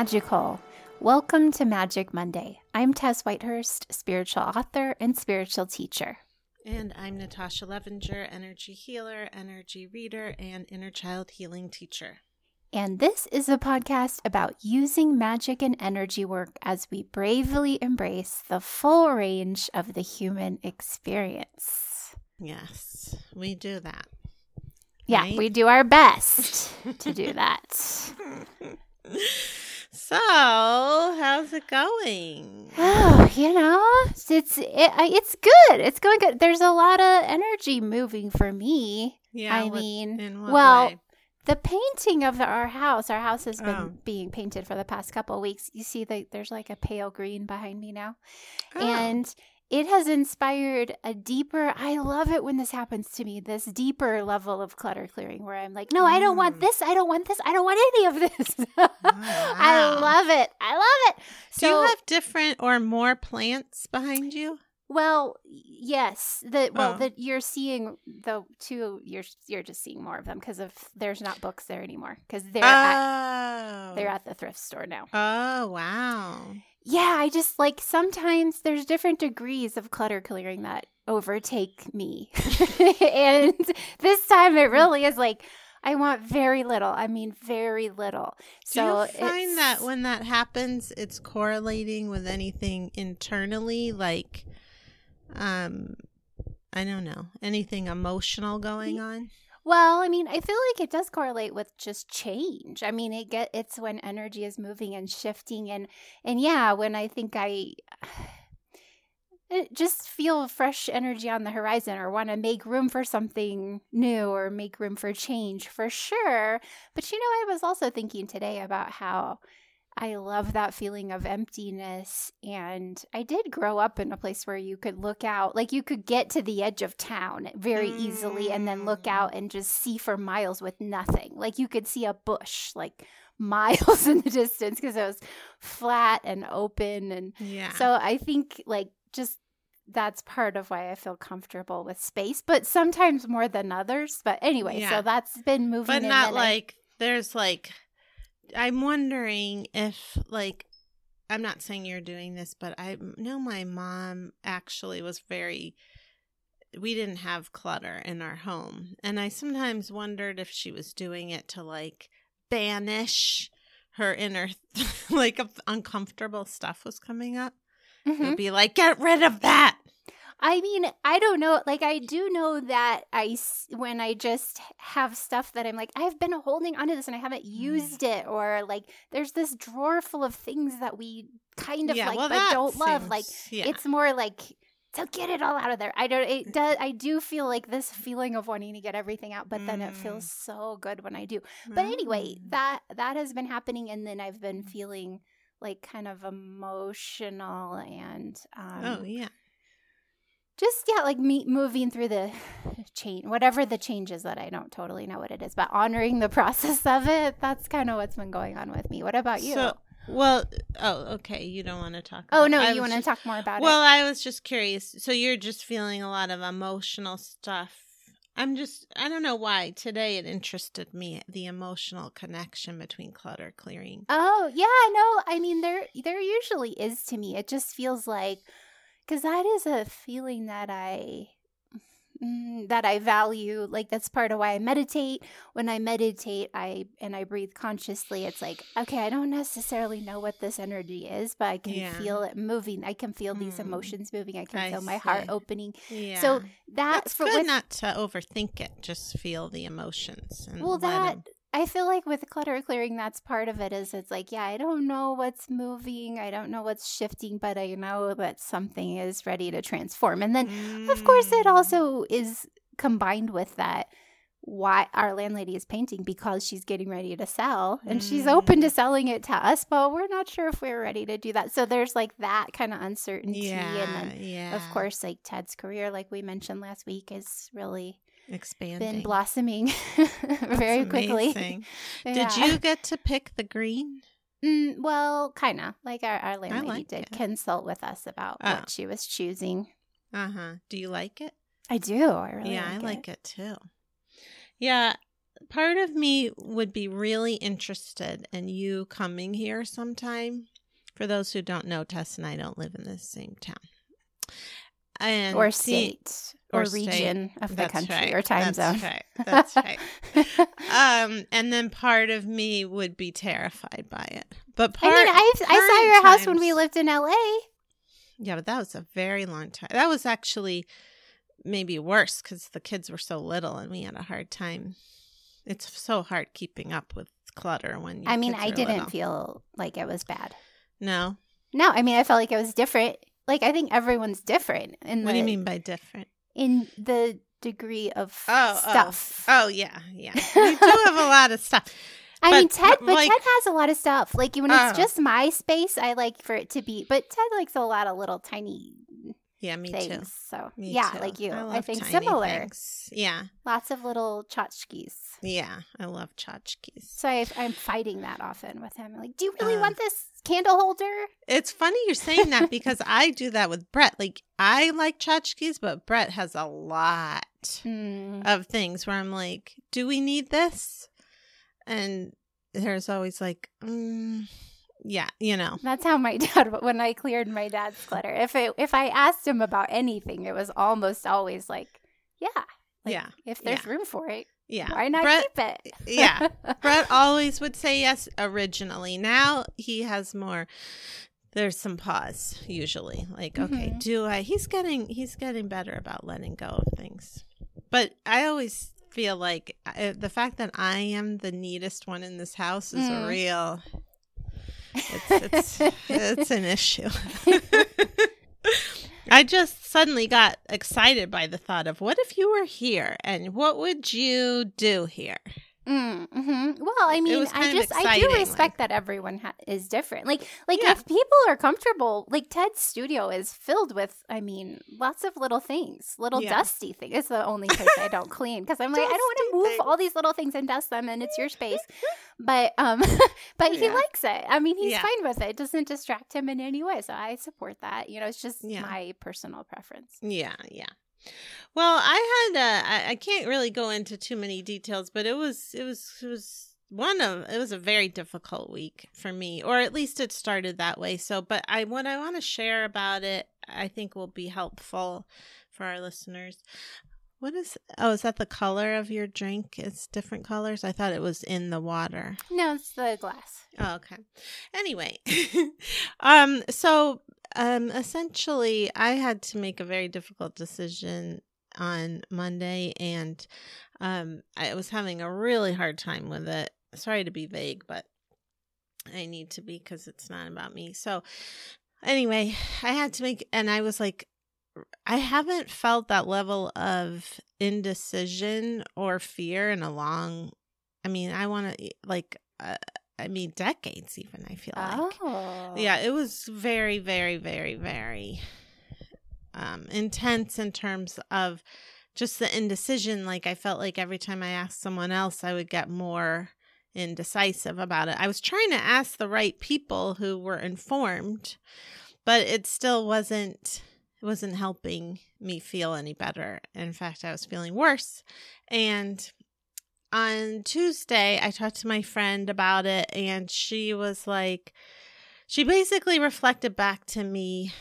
magical. Welcome to Magic Monday. I'm Tess Whitehurst, spiritual author and spiritual teacher. And I'm Natasha Levinger, energy healer, energy reader, and inner child healing teacher. And this is a podcast about using magic and energy work as we bravely embrace the full range of the human experience. Yes, we do that. Yeah, right? we do our best to do that. So, how's it going? Oh, you know, it's it's it, it's good. It's going good. There's a lot of energy moving for me. Yeah, I what- mean, well, way? the painting of the, our house. Our house has been Oh. being painted for the past couple of weeks. You see, that there's like a pale green behind me now, Oh, and it has inspired a deeper. I love it when this happens to me. This deeper level of clutter clearing, where I'm like, no, I don't want Mm. this. I don't want this. I don't want any of this. I love it. I love it. do you have different or more plants behind you? Well, yes. The well, Oh. that you're seeing the two. You're you're just seeing more of them because of there's not books there anymore because they're at, oh. they're at the thrift store now. Oh, wow. Yeah, I just like sometimes there's different degrees of clutter clearing that overtake me, and this time it really is like I want very little. I mean, very little. So Do you find that when that happens, it's correlating with anything internally, like, um, I don't know, anything emotional going on? Well, I mean, I feel like it does correlate with just change. I mean, it get it's when energy is moving and shifting and and yeah, when I think I eh, just feel fresh energy on the horizon or want to make room for something new or make room for change for sure. But you know, I was also thinking today about how I love that feeling of emptiness. And I did grow up in a place where you could look out, like you could get to the edge of town very easily and then look Mm. out and just see for miles with nothing. Like you could see a bush like miles in the distance because it was flat and open. And Yeah. so I think like just that's part of why I feel comfortable with space, but sometimes more than others. But anyway, Yeah. so that's been moving. but not then I- like there's like i'm wondering if like i'm not saying you're doing this but i know my mom actually was very we didn't have clutter in our home. And i sometimes wondered if she was doing it to like banish her inner like uncomfortable stuff was coming up. It Mhm. would be like get rid of that I mean, I don't know. Like, I do know that I, when I just have stuff that I'm like, I've been holding onto this and I haven't Mm. used it, or like, there's this drawer full of things that we kind of yeah like well but don't love. Like, yeah. it's more like to get it all out of there. I don't. It does. I do feel like this feeling of wanting to get everything out, but then it feels Mm. so good when I do. But anyway, Mm. that that has been happening, and then I've been feeling like kind of emotional and um, oh yeah just yeah like me moving through the change whatever the change is that i don't totally know what it is but honoring the process of it that's kind of what's been going on with me what about you So, well, oh, okay. You don't want to talk. oh no you want to talk more about it. Well, I was just curious. So you're just feeling a lot of emotional stuff. I'm just, I don't know why. Today it interested me the emotional connection between clutter clearing. oh yeah no i mean there there usually is to me it just feels like because that is a feeling that i mm, that i value like that's part of why i meditate when i meditate i and i breathe consciously it's like okay i don't necessarily know what this energy is but i can Yeah. feel it moving i can feel these Mm. emotions moving i can I feel my heart opening Yeah. so that that's for good with, not to overthink it. Just feel the emotions. And well that 'em- i feel like with clutter clearing that's part of it is it's like yeah i don't know what's moving i don't know what's shifting but i know that something is ready to transform and then of course it Mm. also is combined with that why our landlady is painting because she's getting ready to sell and she's open Mm. to selling it to us but we're not sure if we're ready to do that so there's like that kind of uncertainty Yeah. and then yeah. of course like ted's career like we mentioned last week is really expanding. been blossoming very quickly. Yeah. Did you get to pick the green? Mm, well, kind of. Like our, our landlady like did it. consult with us about Oh. what she was choosing. Uh huh. Do you like it? I do. I really like it. yeah, like I like it too. Yeah, part of me would be really interested in you coming here sometime. For those who don't know, Tess and I don't live in the same town. And or see- state or, or region of the country right. or time That's zone. right. That's right. um, and then part of me would be terrified by it. But part, I mean, I, I saw your house when we lived in LA. Yeah, but that was a very long time. That was actually maybe worse because the kids were so little and we had a hard time. It's so hard keeping up with clutter when. I mean, I didn't little. feel like it was bad. No, No, I mean, I felt like it was different. Like, I think everyone's different in what the do you mean by different? In the degree of Oh, oh. stuff. Oh yeah, yeah. We do have a lot of stuff. I but- mean, Ted, but, like- Ted has a lot of stuff. Like when it's Oh. just my space, I like for it to be. But Ted likes a lot of little tiny Yeah, me things. too. So Me yeah, too. like you, I, love think similar. things. Yeah, Lots of little tchotchkes. yeah. I love tchotchkes. So I, I'm fighting that often with him. Like, do you really Uh. want this candle holder? It's funny you're saying that because I do that with Brett. Like I like tchotchkes, but Brett has a lot Hmm. of things where I'm like, do we need this? And there's always like, mm, yeah, you know. That's how my dad. When I cleared my dad's clutter, if it if I asked him about anything, it was almost always like, yeah, like, Yeah, If there's yeah. room for it, Yeah. why not Brett, keep it? yeah. Brett always would say yes originally. Now he has more there's some pause usually. Like, okay, Mhm. do I he's getting he's getting better about letting go of things. But I always feel like uh, the fact that I am the neatest one in this house is Mm. a real it's it's it's an issue. I just suddenly got excited by the thought of what if you were here and what would you do here? Mm, hmm Well, I mean, I just I do respect that everyone ha- is different. Like, like Yeah. if people are comfortable, like Ted's studio is filled with, I mean, lots of little things, little Yeah. dusty things. It's the only place I don't clean because I'm like, I don't want to move things. all these little things and dust them, and it's your space. but um, but he Yeah. likes it. I mean, he's fine with it. It doesn't distract him in any way, so I support that. You know, it's just my personal preference. Yeah, yeah. Well, I had uh, I, can't really go into too many details, but it was it was it was one of it was a very difficult week for me, or at least it started that way. So, but I what I want to share about it, I think will be helpful for our listeners. What is oh, is that the color of your drink? It's different colors. I thought it was in the water. No, it's the glass. Oh, okay. Anyway, um, so um, essentially, I had to make a very difficult decision on Monday, and um, I was having a really hard time with it. Sorry to be vague, but I need to be because it's not about me. So, anyway, I had to make, and I was like, I haven't felt that level of indecision or fear in a long. I mean, I want to like. Uh, I mean, decades even. I feel like. Oh, Yeah, it was very, very, very, very um, intense in terms of just the indecision. Like, I felt like every time I asked someone else, I would get more indecisive about it. I was trying to ask the right people who were informed, but it still wasn't. It wasn't helping me feel any better. In fact, I was feeling worse. And on Tuesday, I talked to my friend about it, and she was like, she basically reflected back to me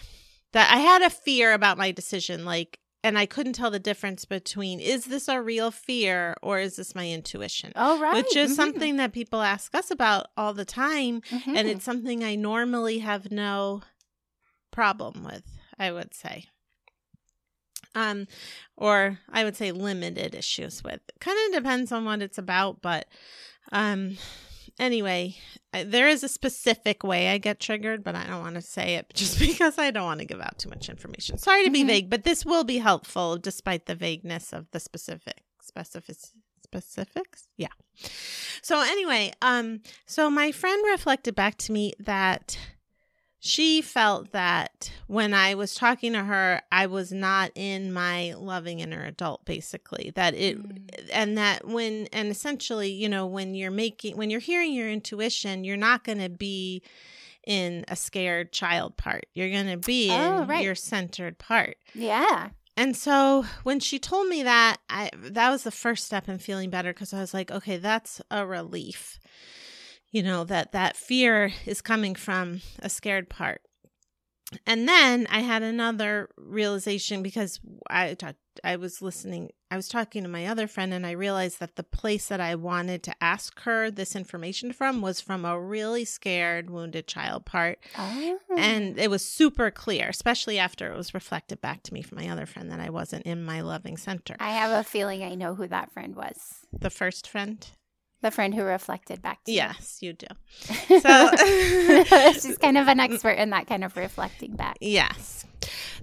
that I had a fear about my decision, like, and I couldn't tell the difference between is this a real fear or is this my intuition? Oh, right. Which is Mhm. something that people ask us about all the time, Mhm. and it's something I normally have no problem with, I would say. Um, or I would say limited issues with. Kind of depends on what it's about, but um, anyway, there is a specific way I get triggered, but I don't want to say it just because I don't want to give out too much information. Sorry to be Mhm. vague, but this will be helpful despite the vagueness of the specific specific specifics. Yeah. So anyway, um, so my friend reflected back to me that she felt that when I was talking to her, I was not in my loving inner adult, basically. That it, Mm. and that when, and essentially, you know, when you're making, when you're hearing your intuition, you're not going to be in a scared child part. You're going to be Oh, in right. your centered part. Yeah. and so when she told me that, I that was the first step in feeling better because I was like, okay, that's a relief. You know that that fear is coming from a scared part. And then I had another realization because I talked I was listening, I was talking to my other friend, and I realized that the place that I wanted to ask her this information from was from a really scared, wounded child part. Oh. And it was super clear, especially after it was reflected back to me from my other friend that I wasn't in my loving center. I have a feeling I know who that friend was. The first friend? The friend who reflected back to Yes, you do. you. So- she's kind of an expert in that kind of reflecting back. Yes.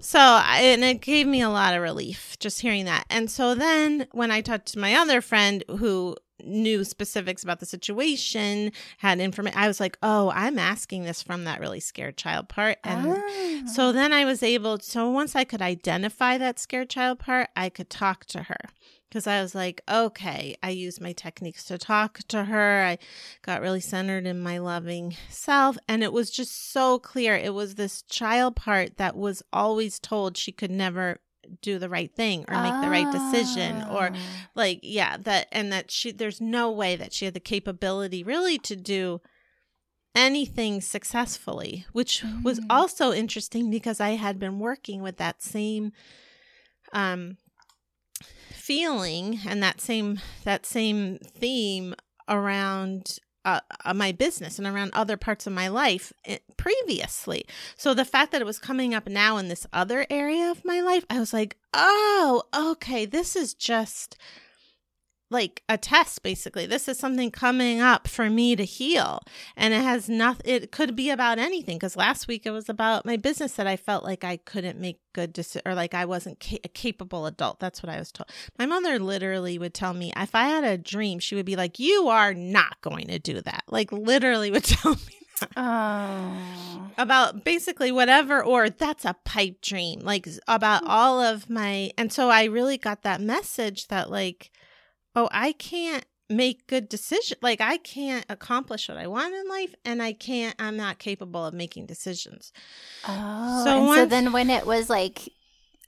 So, and it gave me a lot of relief just hearing that. And so then when I talked to my other friend who knew specifics about the situation, had information, I was like, oh, I'm asking this from that really scared child part. And Ah. so then I was able, so once I could identify that scared child part, I could talk to her. Because I was like, okay, I used my techniques to talk to her. I got really centered in my loving self. And it was just so clear. It was this child part that was always told she could never do the right thing or make the right decision or Ah. like yeah that and that she there's no way that she had the capability really to do anything successfully which was Mm. also interesting because i had been working with that same um feeling and that same that same theme around uh, uh, my business and around other parts of my life eh, previously. So the fact that it was coming up now in this other area of my life, I was like, oh, okay, this is just like a test basically. This is something coming up for me to heal. And it has nothing it could be about anything because last week it was about my business that i felt like i couldn't make good decisions or like i wasn't ca- a capable adult. That's what i was told. My mother literally would tell me if i had a dream she would be like you are not going to do that. Like literally would tell me Oh. about basically whatever or that's a pipe dream like about hmm. all of my and so i really got that message that like oh i can't make good decisions like i can't accomplish what i want in life and i can't i'm not capable of making decisions. Oh, So and so then when it was like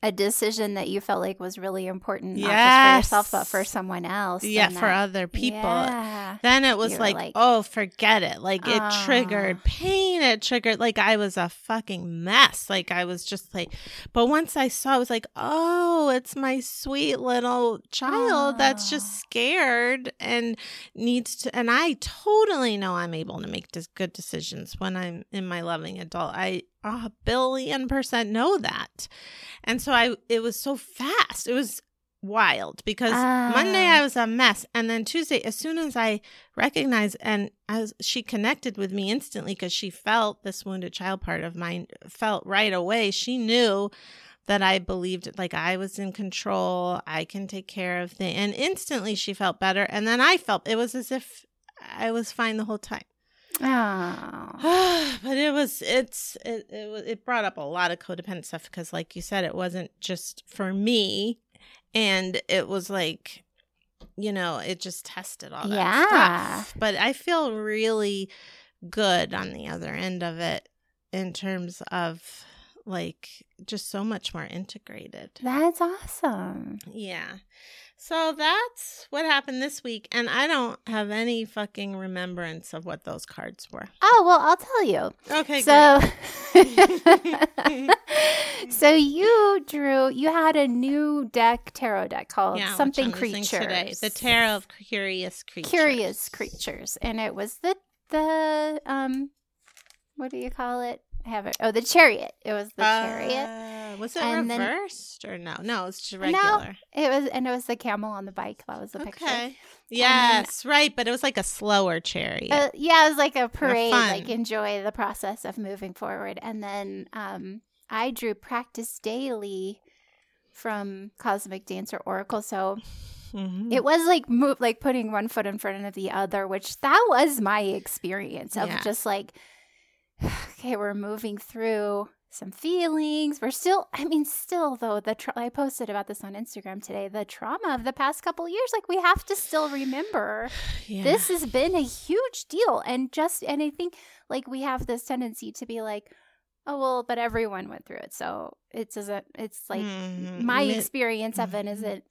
a decision that you felt like was really important, not just for yourself, but for someone else. yeah for that- other people. Yeah. then it was like, like- oh forget it. Like it triggered pain. It triggered like i was a fucking mess. Like i was just like but once i saw i was like oh it's my sweet little child that's just scared and needs to and i totally know i'm able to make dis- good decisions when i'm in my loving adult. I a billion percent know that. And so i it was so fast. It was wild because monday Ah. i was a mess. And then tuesday as soon as i recognized and as she connected with me instantly because she felt this wounded child part of mine felt right away. She knew that i believed like i was in control. I can take care of things and instantly she felt better. And then i felt it was as if i was fine the whole time Oh. but it was it's it it, it brought up a lot of codependent stuff because like you said it wasn't just for me and it was like you know it just tested all that Yeah. stuff but i feel really good on the other end of it in terms of like just so much more integrated That's awesome. yeah. So that's what happened this week. And I don't have any fucking remembrance of what those cards were. Oh, well, I'll tell you. Okay, so so you drew you had a new deck tarot deck called Yeah, something I'm creatures Today. The Tarot of Curious Creatures. curious creatures and it was the the um what do you call it i have it oh the chariot it was the chariot Uh, was it And then- reversed or no? No, it's just regular. No, it was and it was the camel on the bike that was the picture Okay. Yes, right. But it was like a slower chariot. Uh, yeah, it was like a parade, like enjoy the process of moving forward. And then um, I drew practice daily from Cosmic Dancer Oracle. So Mhm. it was like move, like putting one foot in front of the other, which that was my experience of Yeah. just like, okay, we're moving through some feelings. We're still, I mean, still though, the tra- I posted about this on Instagram today. The trauma of the past couple years, like we have to still remember yeah. this has been a huge deal and just and i think like we have this tendency to be like oh well, but everyone went through it, so it doesn't. It's like Mhm. my experience of it Mhm. isn't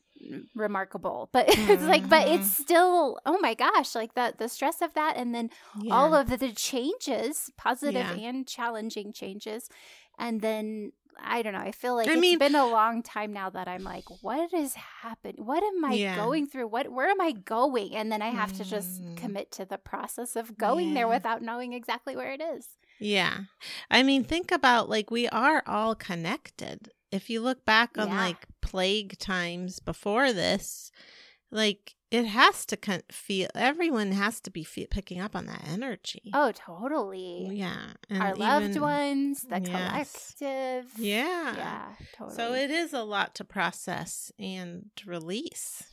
remarkable, but it's like, but it's Mhm. still, oh my gosh, like the the stress of that, and then all Yeah. of the changes, positive Yeah. and challenging changes, and then. I don't know. I feel like I it's mean- been a long time now that I'm like, what is happening? What am I Yeah. going through? What where am I going? And then I have to just Mm. commit to the process of going there without knowing exactly where it is. Yeah. I mean, think about like we are all connected. If you look back on Yeah. like plague times before this, like it has to con- feel, everyone has to be fe- picking up on that energy. Oh, totally. Yeah. And Our loved ones, the Yes. collective. Yeah. Yeah, totally. So it is a lot to process and release.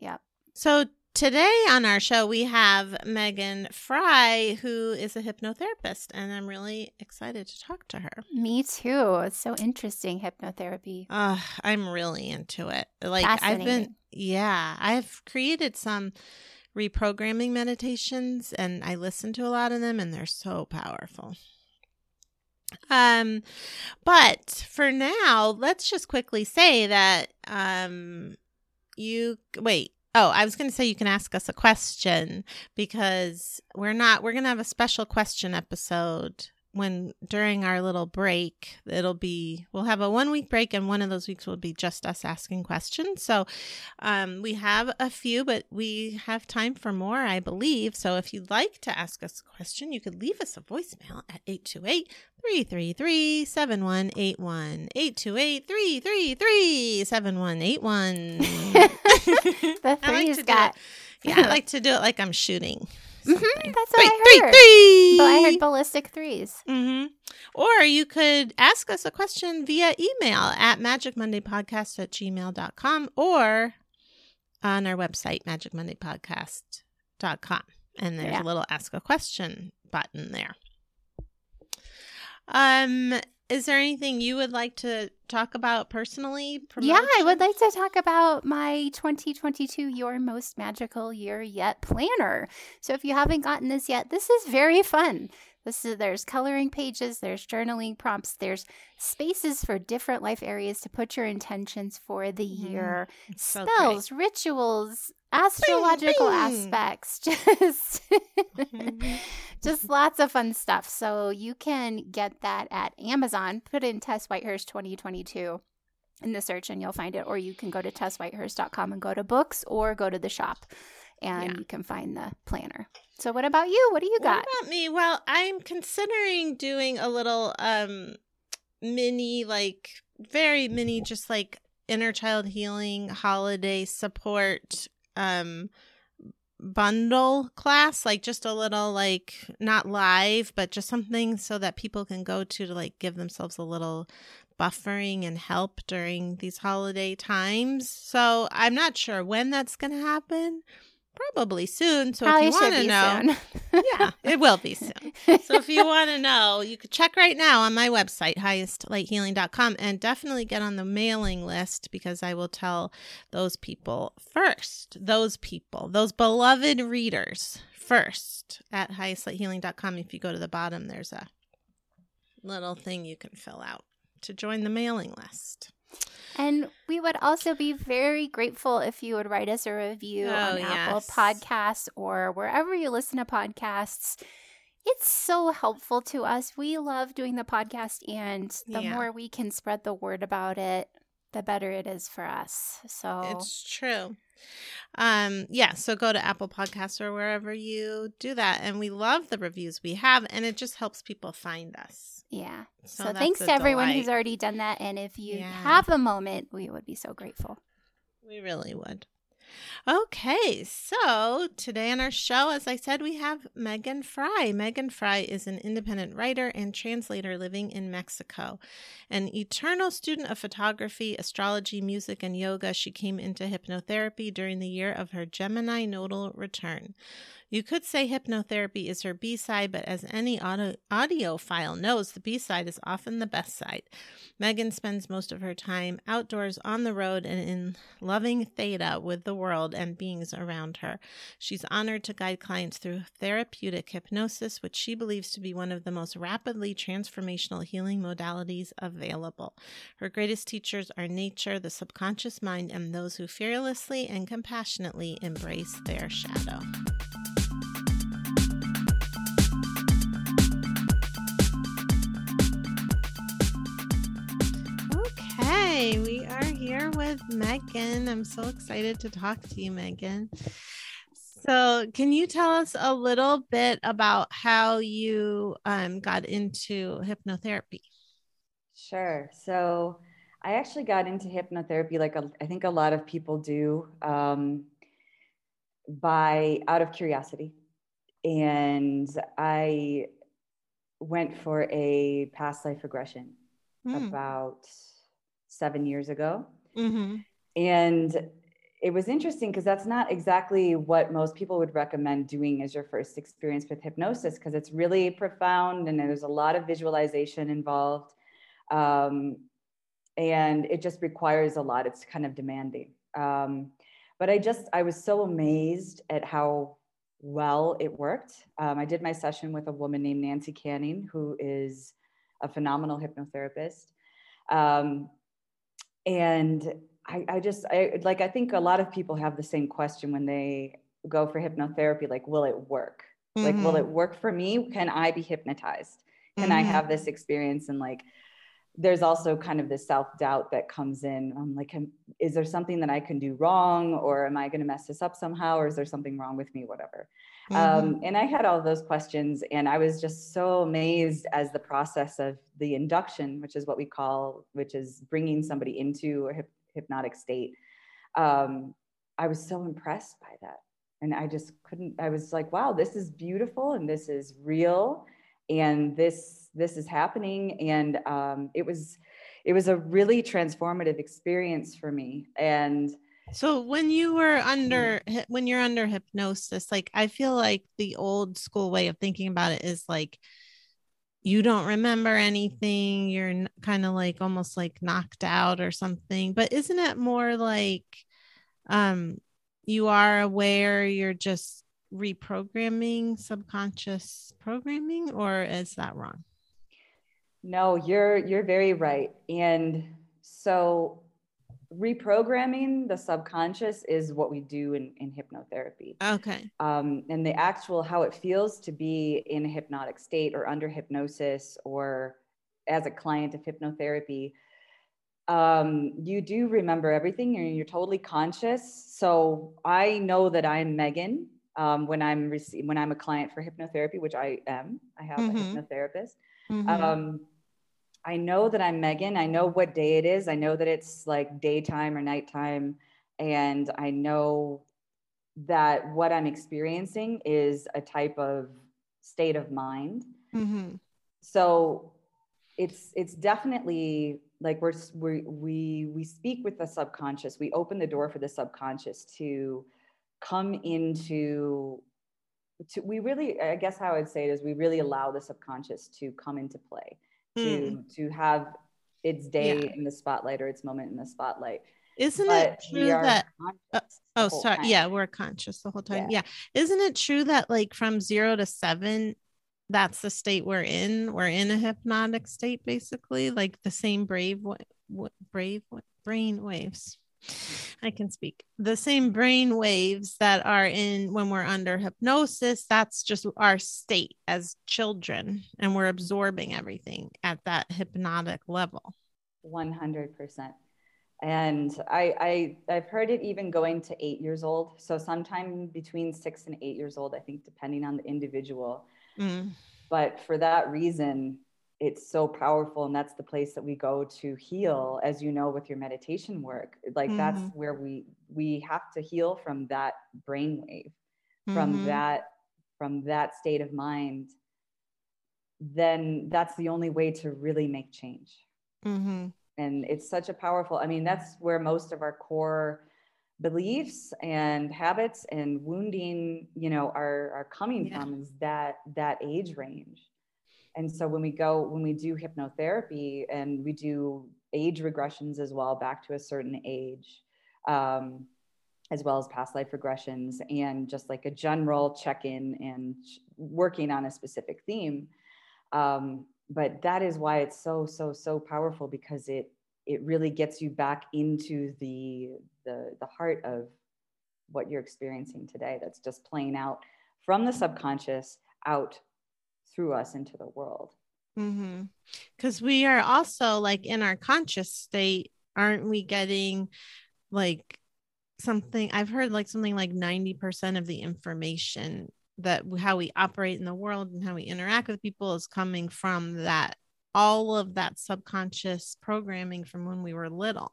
Yep. So today on our show, we have Megan Frye, who is a hypnotherapist, and I'm really excited to talk to her. Me too. It's so interesting, hypnotherapy. Uh, I'm really into it. Like I've been, yeah, I've created some reprogramming meditations, and I listen to a lot of them, and they're so powerful. Um, but for now, let's just quickly say that um, you wait. Oh, I was going to say you can ask us a question because we're not. We're going to have a special question episode when during our little break. It'll be we'll have a one week break, and one of those weeks will be just us asking questions. So, um, we have a few, but we have time for more, I believe. So, if you'd like to ask us a question, you could leave us a voicemail at 828 333 7181. 828 333 7181. The I like three's to do got. it- Yeah, I like to do it like I'm shooting. Mhm, something. that's what I heard. three. But I heard ballistic threes. hmm Or you could ask us a question via email at magicmondaypodcast at gmail.com or on our website, magicmondaypodcast.com. And there's Yeah. a little ask a question button there. Um, is there anything you would like to talk about personally? Yeah, I would like to talk about my 2022 Your Most Magical Year Yet planner. So if you haven't gotten this yet, this is very fun. This is there's coloring pages, there's journaling prompts, there's spaces for different life areas to put your intentions for the Mhm. year, It's so great. spells, rituals, astrological bing. aspects, just Mhm. just lots of fun stuff. So you can get that at Amazon. Put in Tess Whitehurst 2022 in the search and you'll find it. Or you can go to tesswhitehurst.com and go to books or go to the shop and Yeah. you can find the planner. So what about you? What do you got? What about me? Well, I'm considering doing a little um mini like very mini just like inner child healing holiday support um bundle class like just a little like not live but just something so that people can go to to like give themselves a little buffering and help during these holiday times. So i'm not sure when that's going to happen probably soon so Probably if you want to know yeah, it will be soon. So if you want to know, you could check right now on my website, highestlighthealing.com, and definitely get on the mailing list because I will tell those people first, those people, those beloved readers first at highestlighthealing.com. If you go to the bottom, there's a little thing you can fill out to join the mailing list. And we would also be very grateful if you would write us a review Oh, on Apple. Podcasts or wherever you listen to podcasts. It's so helpful to us. We love doing the podcast, and the Yeah. more we can spread the word about it, the better it is for us. So, It's true. Um, yeah, so go to Apple Podcasts or wherever you do that. And we love the reviews we have, and it just helps people find us. Yeah. So, So, thanks to everyone who's already done that. And if you Yeah. have a moment, we would be so grateful. We really would. Okay, so today on our show, as I said, we have Megan Frye. Megan Frye is an independent writer and translator living in Mexico. An eternal student of photography, astrology, music, and yoga, she came into hypnotherapy during the year of her Gemini nodal return. You could say hypnotherapy is her B side, but as any audio, audiophile knows, the B side is often the best side. Megan spends most of her time outdoors on the road and in loving theta with the world and beings around her. She's honored to guide clients through therapeutic hypnosis, which she believes to be one of the most rapidly transformational healing modalities available. Her greatest teachers are nature, the subconscious mind, and those who fearlessly and compassionately embrace their shadow. Here with Megan. I'm so excited to talk to you, Megan. So, can you tell us a little bit about how you um, got into hypnotherapy? Sure. So, I actually got into hypnotherapy like a, I think a lot of people do um, by out of curiosity. And I went for a past life regression mm. about seven years ago. Mm-hmm. And it was interesting because that's not exactly what most people would recommend doing as your first experience with hypnosis because it's really profound and there's a lot of visualization involved. Um, and it just requires a lot. It's kind of demanding. Um, but I just, I was so amazed at how well it worked. Um, I did my session with a woman named Nancy Canning, who is a phenomenal hypnotherapist. Um, and I, I just I like I think a lot of people have the same question when they go for hypnotherapy like will it work mm-hmm. like will it mm-hmm. work for me can I be hypnotized can mm-hmm. I have this experience and like there's also kind of this self doubt that comes in. I'm like, is there something that I can do wrong, or am I going to mess this up somehow, or is there something wrong with me, whatever? Um, mm-hmm. Um, and I had all those questions, and I was just so amazed as the process of the induction, which is what we call, which is bringing somebody into a hip- hypnotic state. Um, I was so impressed by that, and I just couldn't. I was like, wow, this is beautiful, and this is real, and this this is happening. And um, it was it was a really transformative experience for me. And so when you were under when you're under hypnosis like i feel like the old school way of thinking about it is like you don't remember anything. You're kind of like almost like knocked out or something. But isn't it more like um you are aware you're just reprogramming subconscious programming or is that wrong no, you're you're very right. And so reprogramming the subconscious is what we do in, in hypnotherapy. Okay. Um, and the actual how it feels to be in a hypnotic state or under hypnosis or as a client of hypnotherapy, um, you do remember everything and you're totally conscious. So I know that I'm Megan um, when I'm rec- when I'm a client for hypnotherapy, which I am. I have mm-hmm. a hypnotherapist. Mm-hmm. Um, I know that I'm Megan. I know what day it is. I know that it's like daytime or nighttime. And I know that what I'm experiencing is a type of state of mind. Mm-hmm. So it's it's definitely like we're, we we we speak with the subconscious. We open the door for the subconscious to come into to we really I guess how I'd say it is we really allow the subconscious to come into play to mm. to have its day yeah. in the spotlight or its moment in the spotlight. Isn't but it true that? Uh, oh, sorry. Time. Yeah, we're conscious the whole time. Yeah. yeah. Isn't it true that like from zero to seven, that's the state we're in? We're in a hypnotic state, basically, like the same brave, what, brave, what, brain waves. I can speak. The same brain waves that are in when we're under hypnosis, that's just our state as children, and we're absorbing everything at that hypnotic level. 100%. And I, I, I've heard it even going to eight years old. So sometime between six and eight years old, I think, depending on the individual. Mm. But for that reason, it's so powerful and that's the place that we go to heal as you know with your meditation work like mm-hmm. that's where we we have to heal from that brainwave mm-hmm. from that from that state of mind then that's the only way to really make change mm-hmm. and it's such a powerful i mean that's where most of our core beliefs and habits and wounding you know are are coming yeah. from is that that age range and so when we go, when we do hypnotherapy and we do age regressions as well, back to a certain age, um, as well as past life regressions and just like a general check-in and working on a specific theme um, but that is why it's so so so powerful because it it really gets you back into the the the heart of what you're experiencing today that's just playing out from the subconscious out through us into the world because mm-hmm. we are also like in our conscious state aren't we getting like something I've heard like something like 90% of the information that how we operate in the world and how we interact with people is coming from that all of that subconscious programming from when we were little.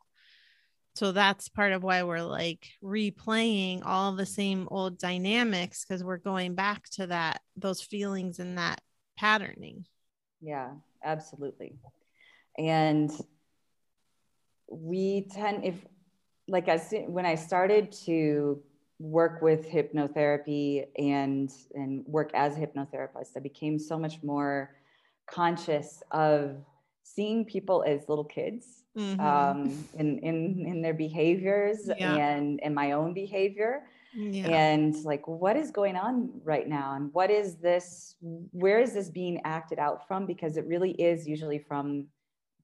So that's part of why we're like replaying all the same old dynamics because we're going back to that those feelings and that patterning. Yeah, absolutely. And we tend if like as when I started to work with hypnotherapy and and work as a hypnotherapist, I became so much more conscious of seeing people as little kids mm-hmm. um, in, in in their behaviors yeah. and in my own behavior. Yeah. And like, what is going on right now? And what is this? Where is this being acted out from? Because it really is usually from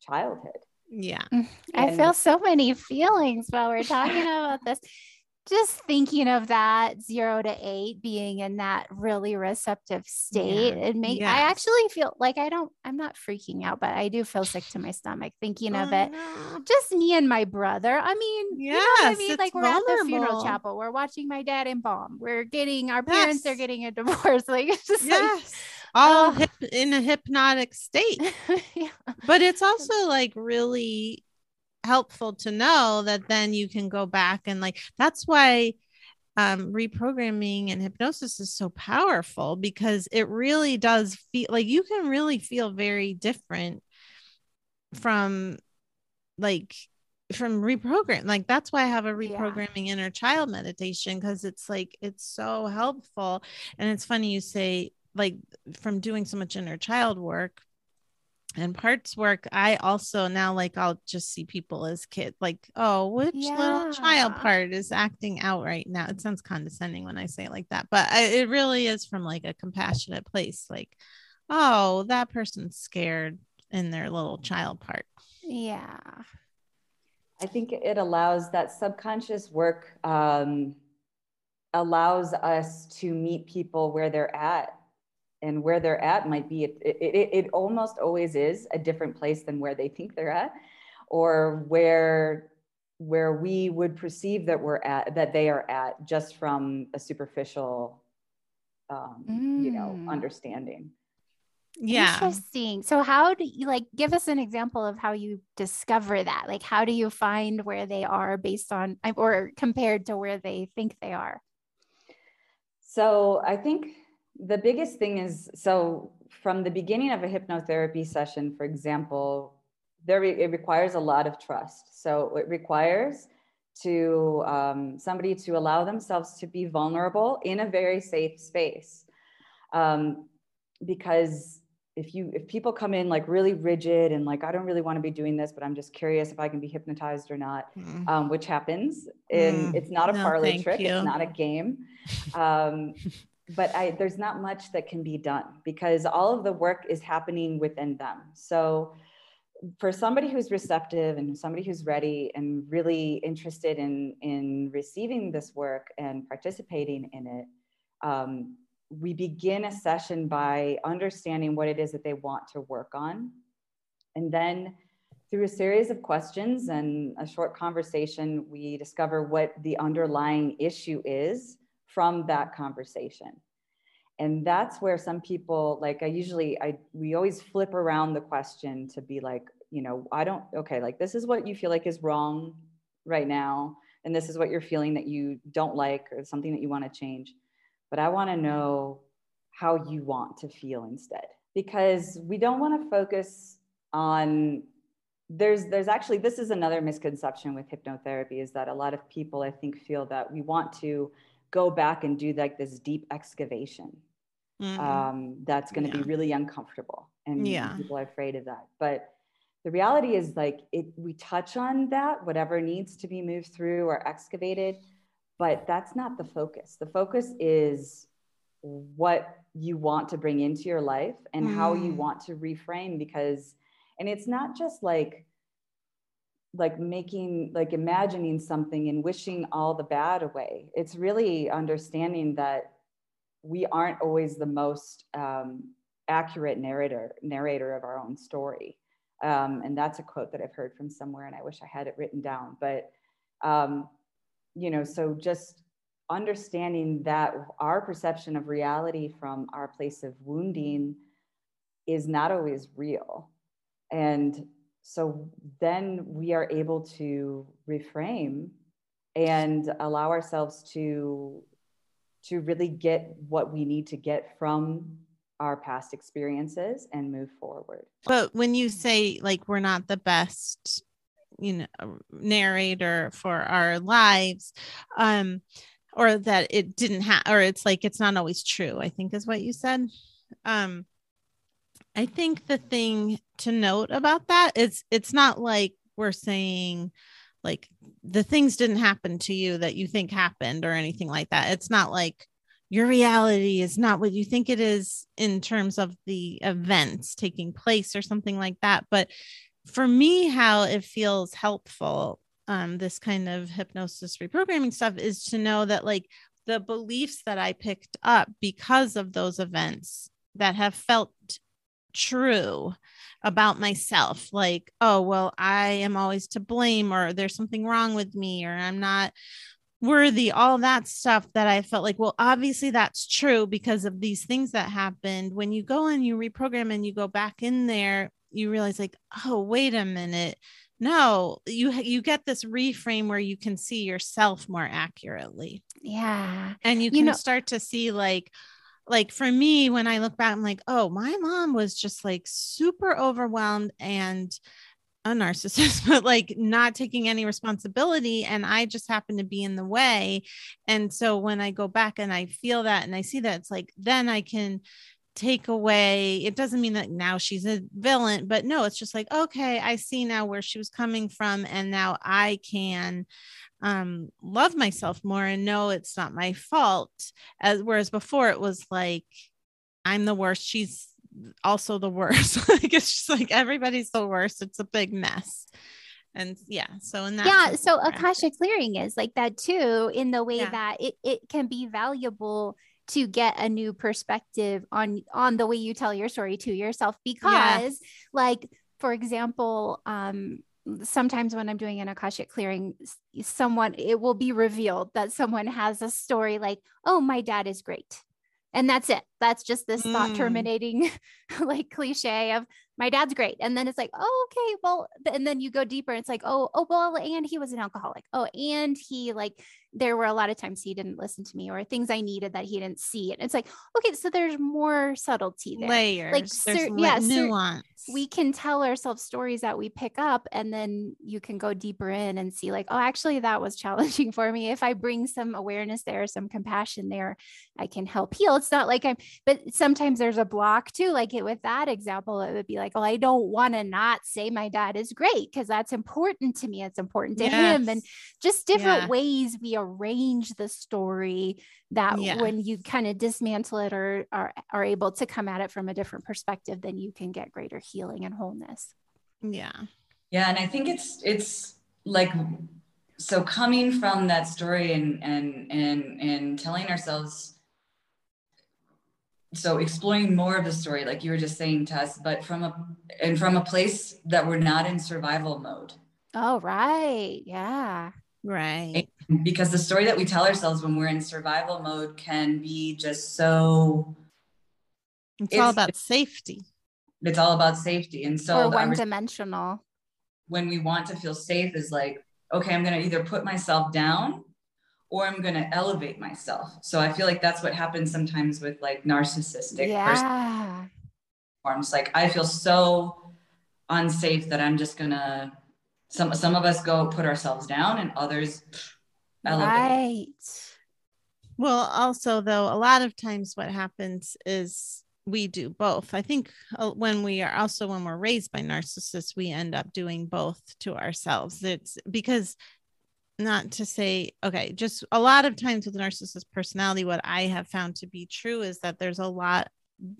childhood. Yeah. Mm, I and, feel so many feelings while we're talking about this. Just thinking of that zero to eight being in that really receptive state, yeah. it make yes. I actually feel like I don't, I'm not freaking out, but I do feel sick to my stomach thinking oh, of it. No. Just me and my brother. I mean, yes, you know I mean? Like we're vulnerable. at the funeral chapel, we're watching my dad embalm, we're getting our parents yes. are getting a divorce. Like it's just yes. like all hip, in a hypnotic state. yeah. But it's also like really helpful to know that then you can go back and like that's why um, reprogramming and hypnosis is so powerful because it really does feel like you can really feel very different from like from reprogram like that's why i have a reprogramming yeah. inner child meditation because it's like it's so helpful and it's funny you say like from doing so much inner child work and parts work i also now like i'll just see people as kids like oh which yeah. little child part is acting out right now? It sounds condescending when i say it like that but I, it really is from like a compassionate place like oh that person's scared in their little child part. Yeah. I think it allows that subconscious work um, allows us to meet people where they're at and where they're at might be it, it, it almost always is a different place than where they think they're at or where where we would perceive that we're at that they are at just from a superficial um, mm. you know mm. understanding yeah interesting so how do you like give us an example of how you discover that like how do you find where they are based on or compared to where they think they are so i think the biggest thing is so from the beginning of a hypnotherapy session, for example, there it requires a lot of trust. So it requires to um, somebody to allow themselves to be vulnerable in a very safe space, um, because if you if people come in like really rigid and like I don't really want to be doing this, but I'm just curious if I can be hypnotized or not, mm. um, which happens. And mm. it's not a no, parlay trick. You. It's not a game. But I, there's not much that can be done because all of the work is happening within them. So for somebody who's receptive and somebody who's ready and really interested in in receiving this work and participating in it um, we begin a session by understanding what it is that they want to work on and then through a series of questions and a short conversation we discover what the underlying issue is from that conversation. And that's where some people like i usually i we always flip around the question to be like you know i don't okay like this is what you feel like is wrong right now and this is what you're feeling that you don't like or something that you want to change. But i want to mm-hmm. know how you want to feel instead. Because we don't want to focus on there's there's actually this is another misconception with hypnotherapy is that a lot of people i think feel that we want to go back and do like this deep excavation mm-hmm. um, that's going to yeah. be really uncomfortable and yeah. people are afraid of that but the reality is like it we touch on that whatever needs to be moved through or excavated but that's not the focus. The focus is what you want to bring into your life and mm. how you mm. want to reframe because and it's not just like like making like imagining something and wishing all the bad away. It's really understanding that we aren't always the most um, accurate narrator narrator of our own story. Um, and that's a quote that i've heard from somewhere and i wish i had it written down. But um, you know so just understanding that our perception of reality from our place of wounding is not always real. And so then we are able to reframe and allow ourselves to to really get what we need to get from our past experiences and move forward. But when you say like we're not the best, you know, narrator for our lives, um, or that it didn't have, or it's like it's not always true, I think is what you said. Um, I think the thing to note about that it's it's not like we're saying like the things didn't happen to you that you think happened or anything like that. It's not like your reality is not what you think it is in terms of the events taking place or something like that. But for me, how it feels helpful, um, this kind of hypnosis reprogramming stuff is to know that like the beliefs that I picked up because of those events that have felt true about myself like oh well i am always to blame or there's something wrong with me or i'm not worthy all that stuff that i felt like well obviously that's true because of these things that happened. When you go and you reprogram and you go back in there you realize like oh wait a minute. No you you get this reframe where you can see yourself more accurately. Yeah. And you can you know, start to see like like for me when i look back i'm like oh my mom was just like super overwhelmed and a narcissist but like not taking any responsibility and i just happen to be in the way. And so when i go back and i feel that and i see that it's like then i can take away it doesn't mean that now she's a villain but no it's just like okay i see now where she was coming from and now i can um, love myself more and know it's not my fault. As whereas before it was like, I'm the worst. She's also the worst. like it's just like everybody's the worst. It's a big mess. And yeah, so in that yeah, so Akasha clearing is like that too, in the way yeah. that it, it can be valuable to get a new perspective on on the way you tell your story to yourself because like for example um sometimes when I'm doing an Akashic clearing, someone, it will be revealed that someone has a story like, oh, my dad is great. And that's it. That's just this mm. thought terminating like cliche of my dad's great. And then it's like, oh, okay, well, and then you go deeper. It's like, oh, oh, well, and he was an alcoholic. Oh, and he like there were a lot of times he didn't listen to me or things I needed that he didn't see. And it's like, okay, so there's more subtlety there. Layers. Like cer- yeah, nuance. Cer- we can tell ourselves stories that we pick up and then you can go deeper in and see like, oh, actually that was challenging for me. If I bring some awareness there, some compassion there, I can help heal. It's not like I'm but sometimes there's a block too. Like it with that example, it would be like, well, I don't want to not say my dad is great because that's important to me. It's important to yes. him. And just different yeah. ways we arrange the story that yeah. when you kind of dismantle it or are, are able to come at it from a different perspective, then you can get greater healing and wholeness. Yeah. Yeah. And I think it's, it's like, so coming from that story and, and, and, and telling ourselves, so exploring more of the story like you were just saying to us but from a and from a place that we're not in survival mode oh right yeah right because the story that we tell ourselves when we're in survival mode can be just so it's, it's all about safety it's all about safety and so or one dimensional when we want to feel safe is like okay i'm going to either put myself down or I'm going to elevate myself. So I feel like that's what happens sometimes with like narcissistic yeah. forms. Like I feel so unsafe that I'm just going to some some of us go put ourselves down and others elevate. Right. Well, also though a lot of times what happens is we do both. I think uh, when we are also when we're raised by narcissists, we end up doing both to ourselves. It's because not to say okay just a lot of times with narcissist personality what i have found to be true is that there's a lot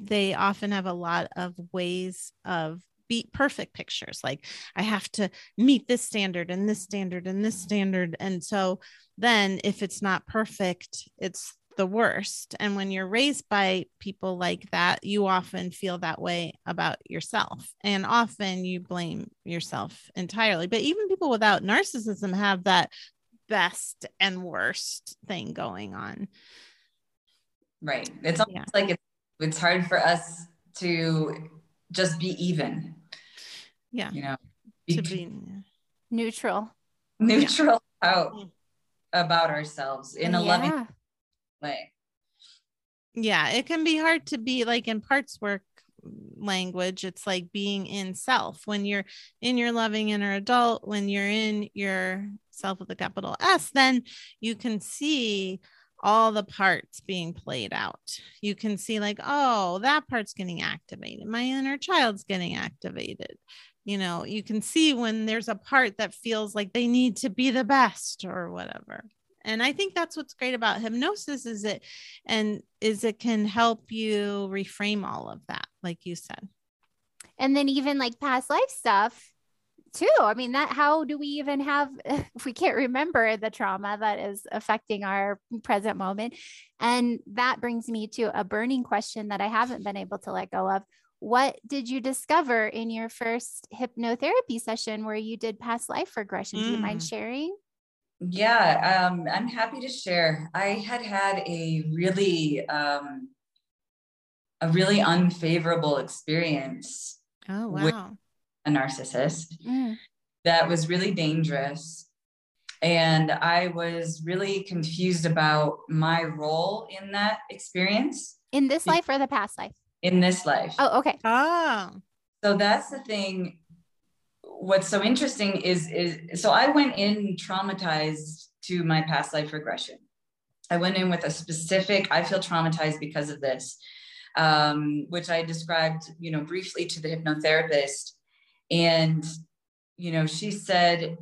they often have a lot of ways of be perfect pictures like i have to meet this standard and this standard and this standard and so then if it's not perfect it's the worst. And when you're raised by people like that, you often feel that way about yourself. And often you blame yourself entirely. But even people without narcissism have that best and worst thing going on. Right. It's almost yeah. like it's, it's hard for us to just be even. Yeah. You know, be, to be neutral. Neutral yeah. out about ourselves in a yeah. loving way. Yeah, it can be hard to be like in parts work language it's like being in self when you're in your loving inner adult when you're in your self with a capital s then you can see all the parts being played out. You can see like oh that part's getting activated. My inner child's getting activated. You know you can see when there's a part that feels like they need to be the best or whatever. And i think that's what's great about hypnosis is it and is it can help you reframe all of that like you said. And then even like past life stuff too i mean that how do we even have if we can't remember the trauma that is affecting our present moment and that brings me to a burning question that i haven't been able to let go of what did you discover in your first hypnotherapy session where you did past life regression? Mm. Do you mind mm. sharing? Yeah, um, I'm happy to share. I had had a really, um, a really unfavorable experience. Oh wow! A narcissist mm. that was really dangerous, and I was really confused about my role in that experience. In this life or the past life? In this life. Oh, okay. Oh. So that's the thing what's so interesting is is so I went in traumatized to my past life regression. I went in with a specific. I feel traumatized because of this, um, which I described, you know, briefly to the hypnotherapist, and you know, she said,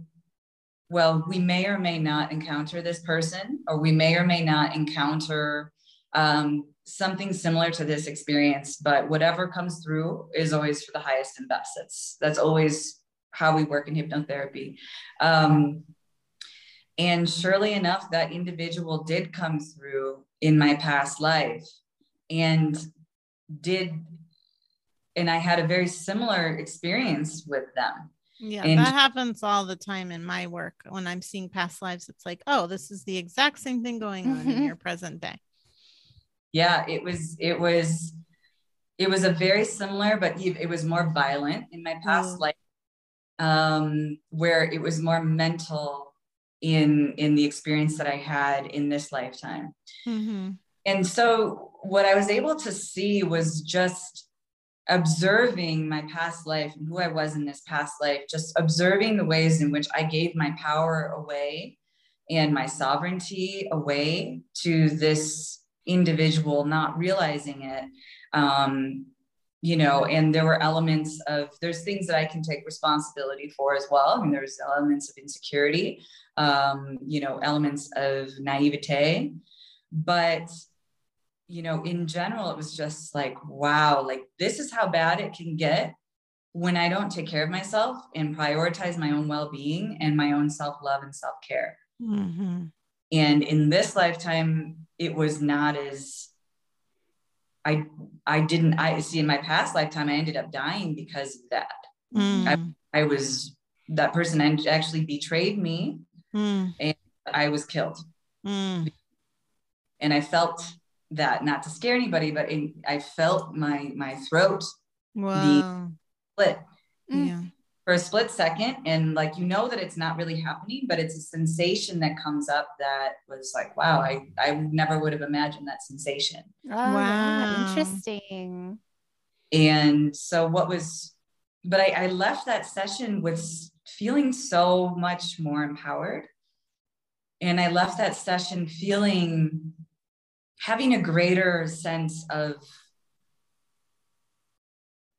"Well, we may or may not encounter this person, or we may or may not encounter." Um, something similar to this experience but whatever comes through is always for the highest and best that's that's always how we work in hypnotherapy. Um, and surely enough, that individual did come through in my past life and did, and I had a very similar experience with them. Yeah, and, that happens all the time in my work. When I'm seeing past lives, it's like, oh, this is the exact same thing going on in your present day. Yeah, it was, it was, it was a very similar, but it was more violent in my past mm. life um, where it was more mental in in the experience that I had in this lifetime. Mm-hmm. And so what I was able to see was just observing my past life and who I was in this past life, just observing the ways in which I gave my power away and my sovereignty away to this individual, not realizing it. Um, you know and there were elements of there's things that i can take responsibility for as well I mean, there's elements of insecurity um, you know elements of naivete but you know in general it was just like wow like this is how bad it can get when i don't take care of myself and prioritize my own well-being and my own self-love and self-care mm-hmm. and in this lifetime it was not as I I didn't I see in my past lifetime I ended up dying because of that. Mm. I, I was that person actually betrayed me mm. and I was killed. Mm. And I felt that not to scare anybody, but in, I felt my my throat wow. split. Mm. Yeah. For a split second and like you know that it's not really happening but it's a sensation that comes up that was like wow i i never would have imagined that sensation. Oh, wow. interesting. And so what was but I, I left that session with feeling so much more empowered. And i left that session feeling having a greater sense of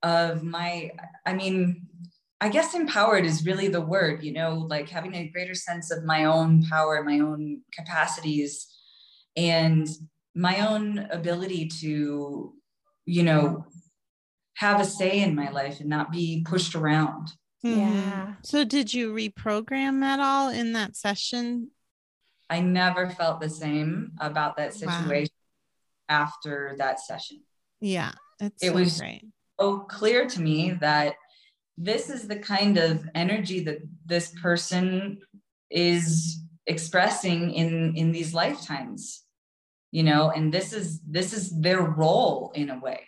of my i mean I guess empowered is really the word, you know, like having a greater sense of my own power, my own capacities, and my own ability to, you know, have a say in my life and not be pushed around. Mhm. Yeah. So did you reprogram at all in that session? I never felt the same about that Wow. situation after that session. Yeah. It's It so was- great. so clear to me that this is the kind of energy that this person is expressing in in these lifetimes you know and this is this is their role in a way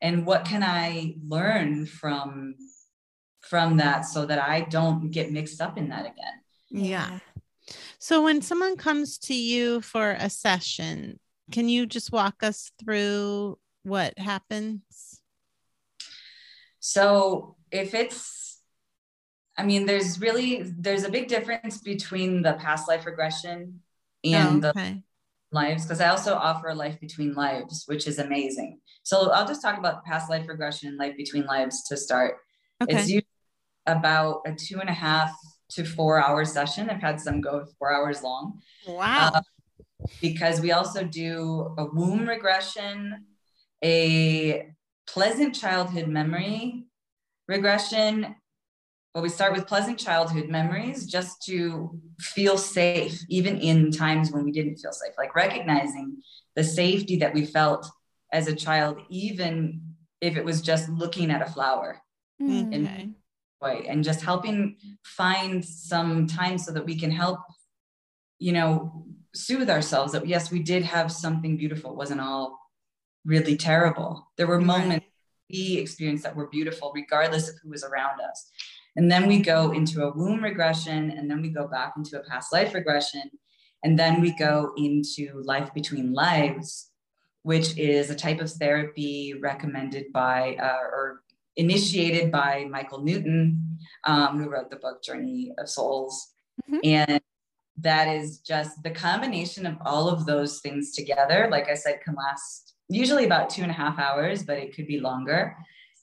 and what can i learn from from that so that i don't get mixed up in that again Yeah. So when someone comes to you for a session, can you just walk us through what happens? So if it's, I mean, there's really there's a big difference between the past life regression and Oh, the lives because I also offer a life between lives, which is amazing. So I'll just talk about past life regression and life between lives to start. It's Okay. usually about a two and a half to four hour session. I've had some go four hours long Wow. uh, because we also do a womb regression, a pleasant childhood memory regression. Well, we start with pleasant childhood memories just to feel safe, even in times when we didn't feel safe, like recognizing the safety that we felt as a child, even if it was just looking at a flower Mm. okay. And just helping find some time so that we can help you know soothe ourselves that yes we did have something beautiful. It wasn't all really terrible. There were moments we experienced that were beautiful regardless of who was around us. And then we go into a womb regression and then we go back into a past life regression and then we go into life between lives which is a type of therapy recommended by uh, or initiated by Michael Newton, um, who wrote the book Journey of Souls. Mhm. And that is just the combination of all of those things together, like I said, can last usually about two and a half hours, but it could be longer.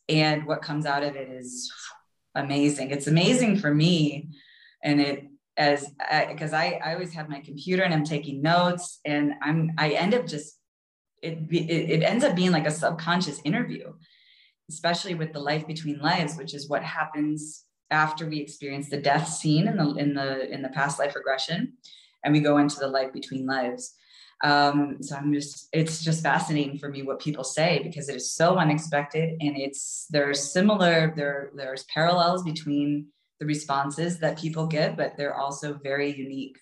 And what comes out of it is amazing. It's amazing for me. And it, as because I, I always have my computer and I'm taking notes and I'm I end up just it, it it ends up being like a subconscious interview especially with the life between lives, which is what happens after we experience the death scene in the in the in the past life regression, and we go into the life between lives. Um, so I'm just it's just fascinating for me what people say because it is so unexpected and it's there's similar there there's parallels between the responses that people get, but they're also very unique.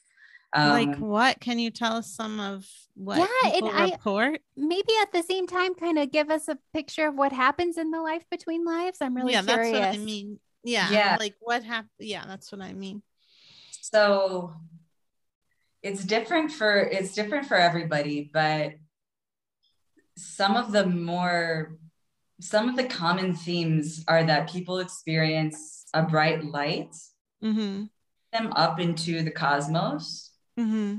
Um, like what? Can you tell us some of what Yeah, and I- report? Maybe at the same time, kind of give us a picture of what happens in the life between lives. I'm really yeah, curious. that's what I mean. Yeah. Yeah. Like what happened? Yeah, that's what I mean. so it's different for it's different for everybody but some of the more some of the common themes are that people experience a bright light Mm-hmm. them up into the cosmos Mm-hmm.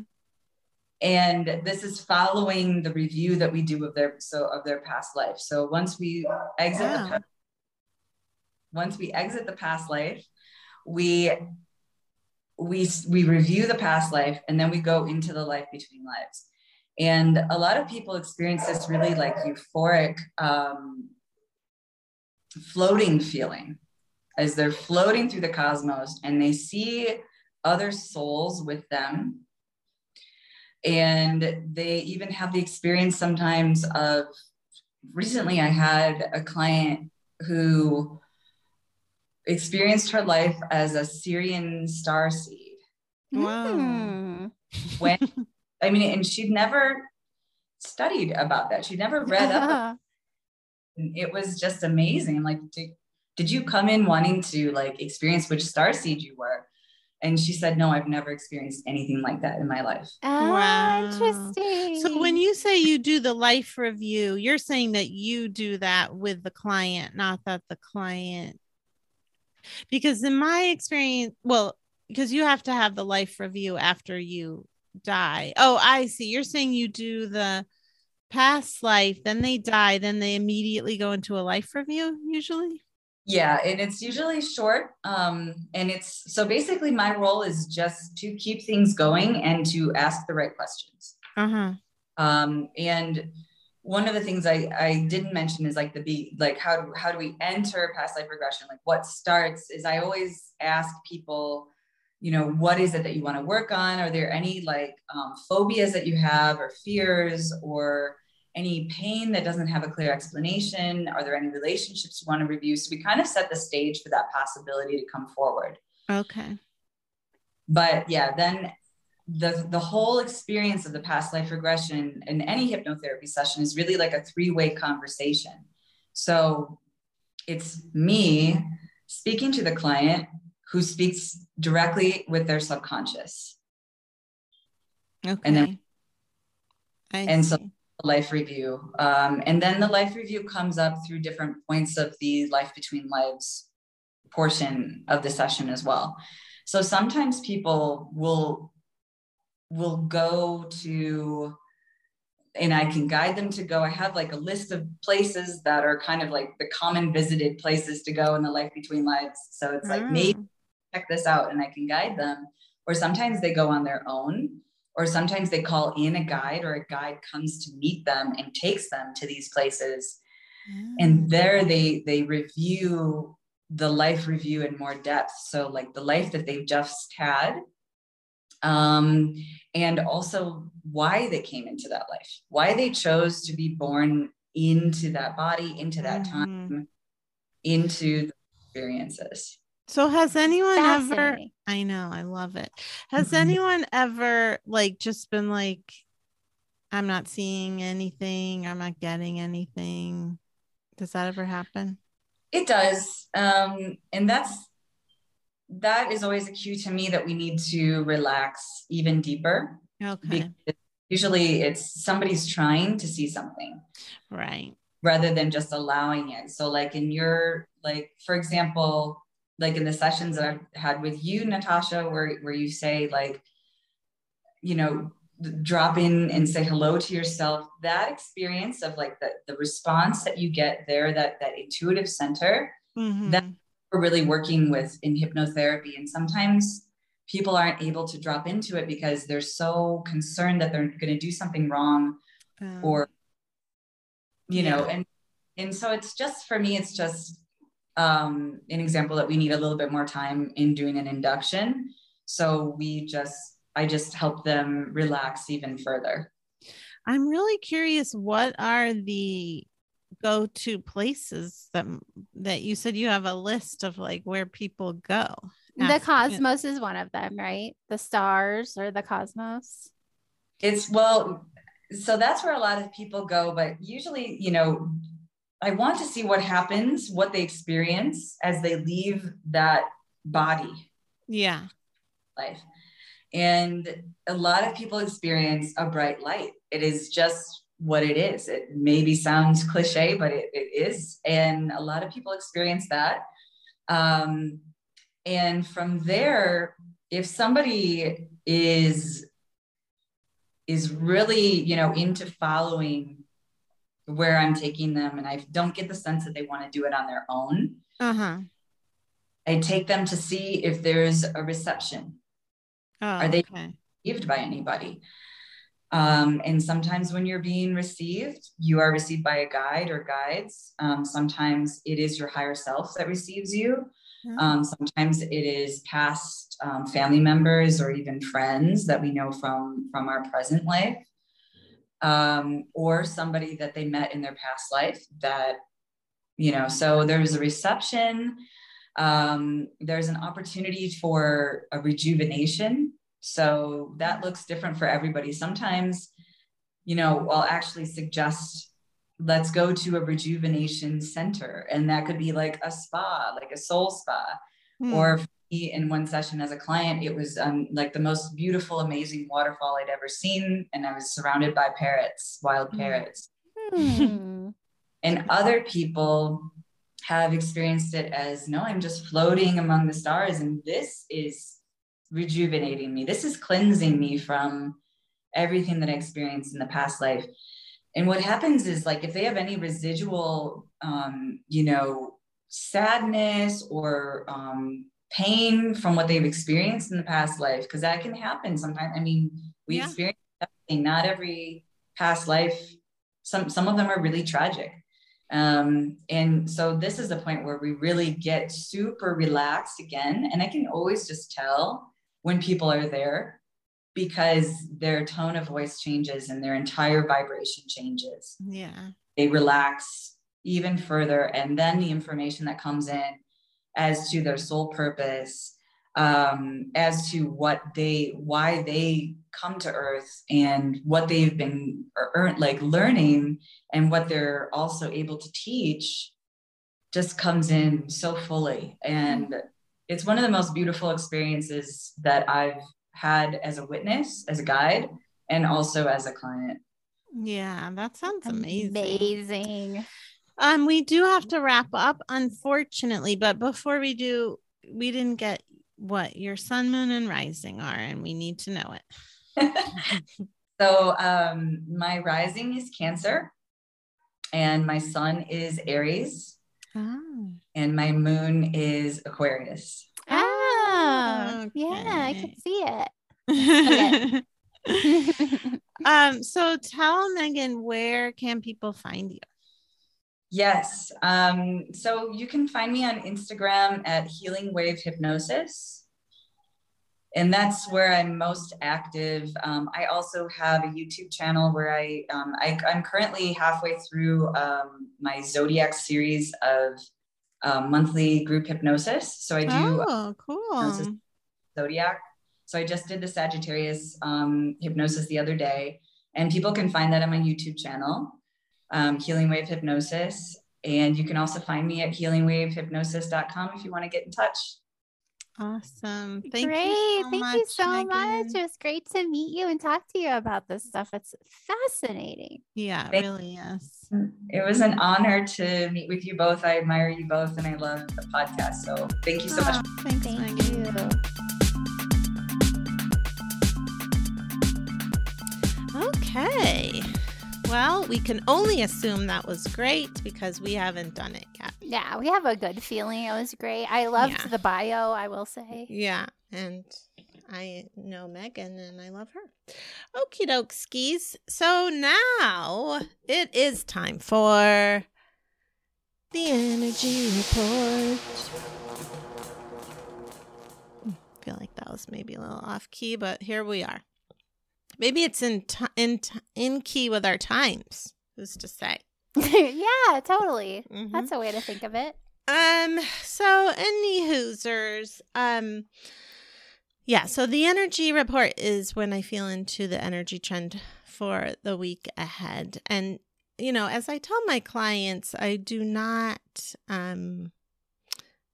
and this is following the review that we do of their so of their past life so once we exit the Wow. pa- once we exit the past life we we we review the past life and then we go into the life between lives and a lot of people experience this really like euphoric um, floating feeling as they're floating through the cosmos and they see other souls with them and they even have the experience sometimes of recently i had a client who experienced her life as a Sirian star seed. Wow. When i mean and she'd never studied about that. She'd never read up. It was just amazing. Like did, did you come in wanting to like experience which star seed you were and she said no i've never experienced anything like that in my life Ah, Wow. interesting. So when you say you do the life review, you're saying that you do that with the client, not that the client. Because in my experience, well, because you have to have the life review after you die. Oh, I see. You're saying you do the past life, then they die, then they immediately go into a life review, usually. Yeah, and it's usually short. Um, and it's so basically my role is just to keep things going and to ask the right questions. Uh-huh. Um, and one of the things I, I didn't mention is like the be like how do, how do we enter past life regression? Like what starts is I always ask people, you know, what is it that you want to work on? Are there any like um, phobias that you have or fears or any pain that doesn't have a clear explanation? Are there any relationships you want to review? So we kind of set the stage for that possibility to come forward. Okay. But yeah, then the the whole experience of the past life regression in any hypnotherapy session is really like a three-way conversation. So it's me speaking to the client who speaks directly with their subconscious. Okay. And then I and so see. life review. Um, and then the life review comes up through different points of the life between lives portion of the session as well. So sometimes people will will go to and I can guide them to go. I have like a list of places that are kind of like the common visited places to go in the life between lives. So it's like maybe Mm. check this out and I can guide them. Or sometimes they go on their own, or sometimes they call in a guide, or a guide comes to meet them and takes them to these places. Mm. And there they they review the life review in more depth. So like the life that they've just had, um, and also why they came into that life, why they chose to be born into that body, into that Mhm. time, into the experiences. So has anyone ever I know, I love it. Has Mhm. anyone ever like just been like I'm not seeing anything, I'm not getting anything? Does that ever happen? It does. Um, and that's that is always a cue to me that we need to relax even deeper. Okay. Because usually it's somebody's trying to see something Right. rather than just allowing it. So like in your like, for example, like in the sessions that I've had with you, Natasha, where where you say like, you know, drop in and say hello to yourself that experience of like the, the response that you get there that that intuitive center Mhm. we're really working with in hypnotherapy. And sometimes people aren't able to drop into it because they're so concerned that they're going to do something wrong Um, or you know and and so it's just for me it's just um an example that we need a little bit more time in doing an induction so we just i just help them relax even further I'm really curious what are the go-to places that that you said you have a list of like where people go. The cosmos is one of them, right? The stars or the cosmos. it's well so that's where a lot of people go but usually you know i want to see what happens what they experience as they leave that body. Yeah. life. And a lot of people experience a bright light. It is just what it is. It maybe sounds cliche but it, it is. And a lot of people experience that. Um, and from there if somebody is is really you know into following where i'm taking them and i don't get the sense that they want to do it on their own Uh-huh. i take them to see if there's a reception Oh, Are they- okay. received by anybody. Um, and sometimes when you're being received, you are received by a guide or guides. Um, sometimes it is your higher self that receives you. Um, sometimes it is past um, family members or even friends that we know from from our present life, um, or somebody that they met in their past life. That you know, so there's a reception. Um, there's an opportunity for a rejuvenation. So that looks different for everybody. Sometimes, you know, I'll actually suggest let's go to a rejuvenation center, and that could be like a spa, like a soul spa Hmm. or in one session as a client it was um, like the most beautiful amazing waterfall i'd ever seen and i was surrounded by parrots wild Mm. parrots Hmm. and other people have experienced it as no i'm just floating among the stars and this is rejuvenating me this is cleansing me from everything that i experienced in the past life and what happens is like if they have any residual um, you know sadness or um, pain from what they've experienced in the past life because that can happen sometimes. I mean we yeah. experience not every past life some some of them are really tragic. Um, and so this is the point where we really get super relaxed again. And i can always just tell when people are there because their tone of voice changes and their entire vibration changes. Yeah. They relax even further. And then the information that comes in as to their soul purpose um, as to what they why they come to earth and what they've been er, like learning and what they're also able to teach just comes in so fully. And it's one of the most beautiful experiences that i've had as a witness as a guide and also as a client. Yeah that sounds amazing. Amazing um, we do have to wrap up, unfortunately, but before we do, we didn't get what your sun, moon, and rising are, and we need to know it. so, um, my rising is Cancer, and my sun is Aries, oh. and my moon is Aquarius. Oh, okay. yeah, I can see it. um, so tell Megan where can people find you? Yes. Um, so you can find me on Instagram at Healing Wave Hypnosis. And that's where I'm most active. Um, I also have a YouTube channel where I, um, I am currently halfway through um, my Zodiac series of uh, monthly group hypnosis. So I do oh, cool. Zodiac. So I just did the Sagittarius um, hypnosis the other day, and people can find that on my YouTube channel um, Healing Wave Hypnosis. And you can also find me at healingwavehypnosis.com if you want to get in touch. Awesome. Thank great. you. So Thank much, you so Megan. much. It was great to meet you and talk to you about this stuff. It's fascinating. Yeah, it really is. It was an honor to meet with you both. I admire you both and I love the podcast. So thank you so much. Thanks, Thank Megan. you. Okay. Well, we can only assume that was great because we haven't done it yet. Yeah, we have a good feeling. It was great. I loved Yeah. the bio, I will say. Yeah, and I know Megan and I love her. Okie doke skis. So now it is time for the energy report. Hmm, feel like that was maybe a little off key, but here we are. Maybe it's in t- in t- in key with our times. Who's to say? yeah, totally. Mhm. That's a way to think of it. Um, so any hoosers, um, yeah, so the energy report is when I feel into the energy trend for the week ahead. And, you know, as I tell my clients, I do not um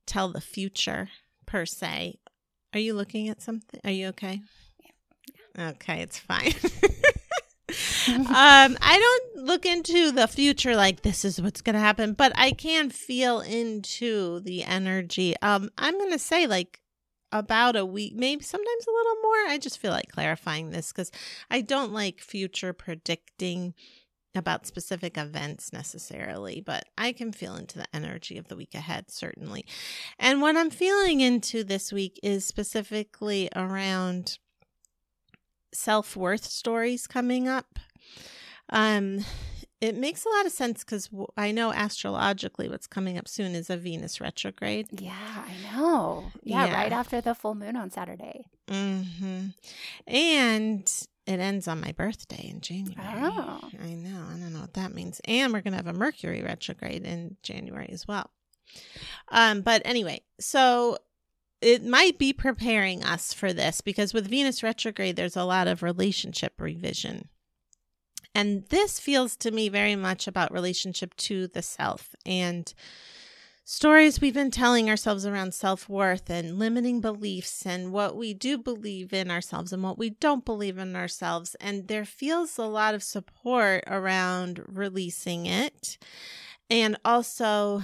tell the future per se. Are you looking at something? Are you okay? Okay, it's fine. um, I don't look into the future like this is what's going to happen, but I can feel into the energy. Um, I'm going to say like about a week, maybe sometimes a little more. I just feel like clarifying this because I don't like future predicting about specific events necessarily, but I can feel into the energy of the week ahead, certainly. And what I'm feeling into this week is specifically around self worth stories coming up. Um, it makes a lot of sense because I know astrologically what's coming up soon is a Venus retrograde. Yeah, I know. Yeah, Yeah. right after the full moon on Saturday. Mm-hmm. And it ends on my birthday in January. Oh. I know. I don't know what that means. And we're going to have a Mercury retrograde in January as well. Um, but anyway, so it might be preparing us for this because with Venus retrograde, there's a lot of relationship revision. And this feels to me very much about relationship to the self and stories we've been telling ourselves around self worth and limiting beliefs and what we do believe in ourselves and what we don't believe in ourselves. And there feels a lot of support around releasing it and also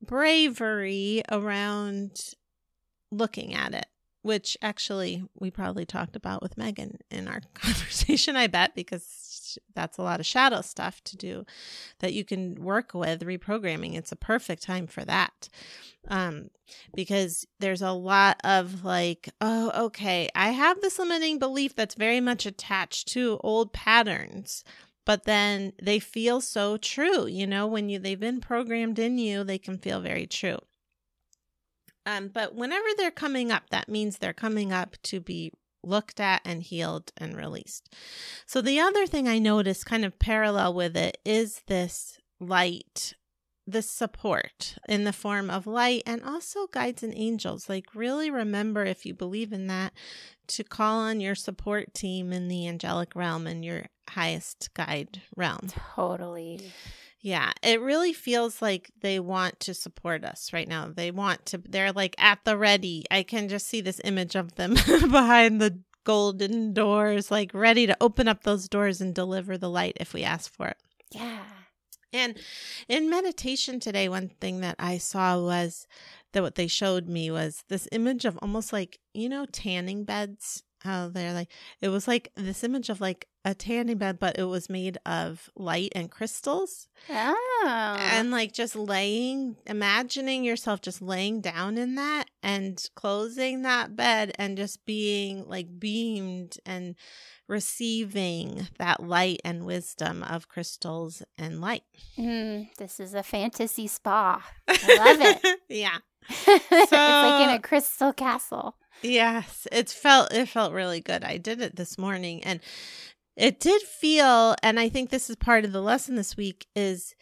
bravery around looking at it which actually we probably talked about with Megan in our conversation, I bet, because that's a lot of shadow stuff to do that you can work with reprogramming. It's a perfect time for that. Um, because there's a lot of like, oh, okay, I have this limiting belief that's very much attached to old patterns but then they feel so true you know when you they've been programmed in you they can feel very true um, but whenever they're coming up, that means they're coming up to be looked at and healed and released. So the other thing I noticed kind of parallel with it is this light this support in the form of light and also guides and angels. Like, really remember if you believe in that to call on your support team in the angelic realm and your highest guide realm. Totally. Yeah, it really feels like they want to support us right now. They want to, they're like at the ready. I can just see this image of them behind the golden doors, like ready to open up those doors and deliver the light if we ask for it. Yeah. And in meditation today, one thing that I saw was that what they showed me was this image of almost like, you know, tanning beds how they're like it was like this image of like a tanning bed but it was made of light and crystals. Oh. And like just laying imagining yourself just laying down in that and closing that bed and just being like beamed and receiving that light and wisdom of crystals and light. Mm, this is a fantasy spa. I love it. Yeah it's like in a crystal castle Yes, it felt it felt really good. I did it this morning and it did feel and I think this is part of the lesson this week is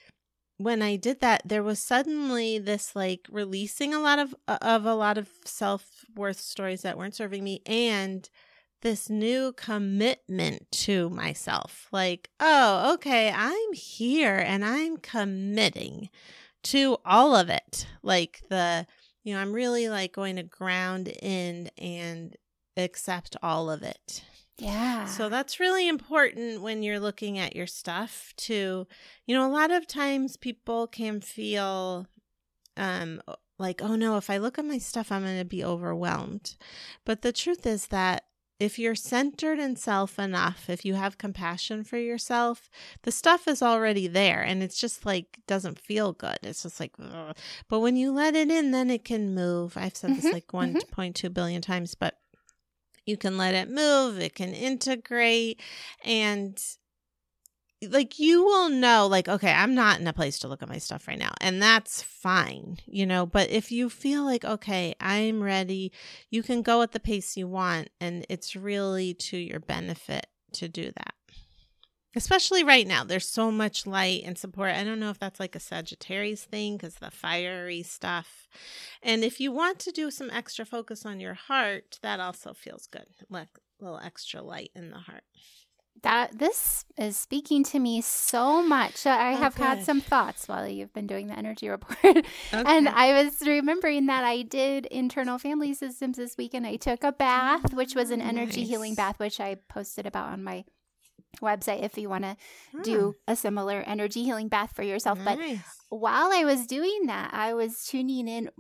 when I did that there was suddenly this like releasing a lot of uh, of a lot of self-worth stories that weren't serving me and this new commitment to myself. Like, oh, okay, I'm here and I'm committing to all of it. Like the you know, I'm really like going to ground in and accept all of it. Yeah. So that's really important when you're looking at your stuff to, you know, a lot of times people can feel um like, oh no, if I look at my stuff, I'm going to be overwhelmed. But the truth is that if you're centered in self enough, if you have compassion for yourself, the stuff is already there and it's just like doesn't feel good. It's just like, Ugh. but when you let it in, then it can move. I've said this mm-hmm, like one mm-hmm. billion times, but you can let it move, it can integrate, and like you will know like okay i'm not in a place to look at my stuff right now and that's fine you know but if you feel like okay i'm ready you can go at the pace you want and it's really to your benefit to do that. Especially right now there's so much light and support. I don't know if that's like a sagittarius thing because the fiery stuff. And if you want to do some extra focus on your heart that also feels good like a little extra light in the heart that this is speaking to me so much. I have had some thoughts while you've been doing the energy report. okay. And I was remembering that I did internal family systems this weekend. I took a bath, which was an energy nice. healing bath, which I posted about on my website if you want to do a similar energy healing bath for yourself. Nice. But while I was doing that, I was tuning in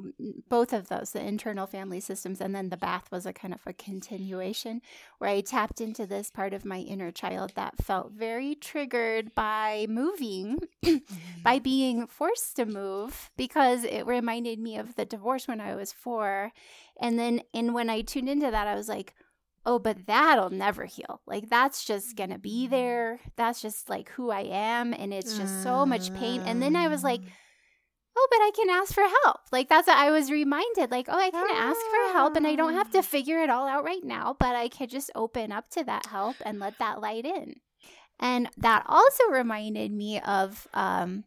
both of those, the internal family systems, and then the bath was a kind of a continuation where I tapped into this part of my inner child that felt very triggered by moving, by mm-hmm. being forced to move, because it reminded me of the divorce when I was four. And then, and when I tuned into that, I was like, oh, but that'll never heal. Like that's just gonna be there. That's just like who I am. And it's just so much pain. And then I was like, oh, but I can ask for help. Like that's what I was reminded, like, oh, I can ask for help and I don't have to ah. figure it all out right now, but I can just open up to that help and let that light in. And that also reminded me of um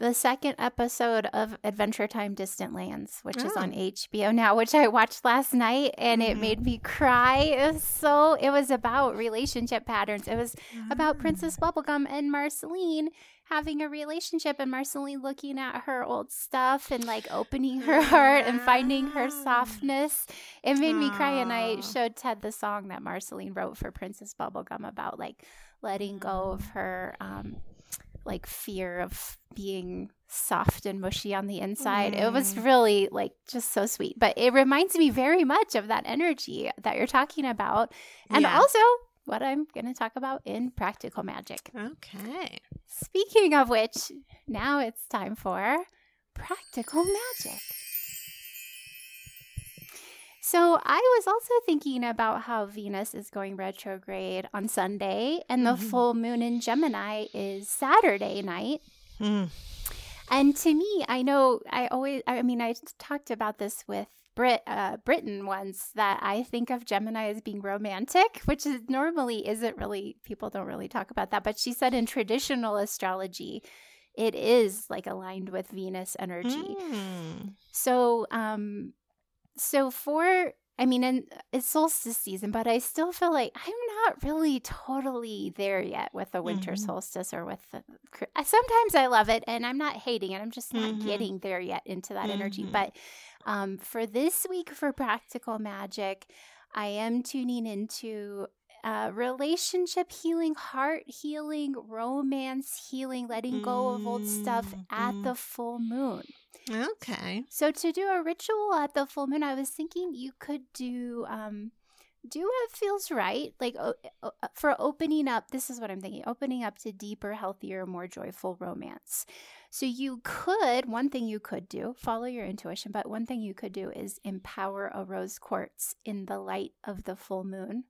the second episode of Adventure Time Distant Lands, which oh. is on HBO now, which I watched last night and mm-hmm. it made me cry. It was so, it was about relationship patterns. It was about Princess ah. Bubblegum and Marceline having a relationship and Marceline looking at her old stuff and like opening her heart and finding her softness. It made Aww. me cry. And I showed Ted the song that Marceline wrote for Princess Bubblegum about like letting go of her um, like fear of being soft and mushy on the inside. It was Mm. really like just so sweet. But it reminds me very much of that energy that you're talking about. And Yeah. also what I'm going to talk about in practical magic. Okay. Speaking of which, now it's time for practical magic. So, I was also thinking about how Venus is going retrograde on Sunday and the Mhm. full moon in Gemini is Saturday night. Mm. And to me, I know I always, I mean, I talked about this with Brit, uh, Britain once that I think of Gemini as being romantic, which is normally isn't really, people don't really talk about that. But she said in traditional astrology, it is like aligned with Venus energy. Mm. So, um, so for I mean, and it's solstice season, but I still feel like I'm not really totally there yet with the winter Mhm. solstice or with the. uh, Sometimes I love it, and I'm not hating it. I'm just not Mhm. getting there yet into that energy. Mhm. But um, for this week for practical magic, I am tuning into uh, relationship healing, heart healing, romance healing, letting go of old stuff at Mhm. the full moon. Okay. So to do a ritual at the full moon, I was thinking you could do um do what feels right, like o- o- for opening up. This is what I'm thinking: opening up to deeper, healthier, more joyful romance. So you could one thing you could do follow your intuition, but one thing you could do is empower a rose quartz in the light of the full moon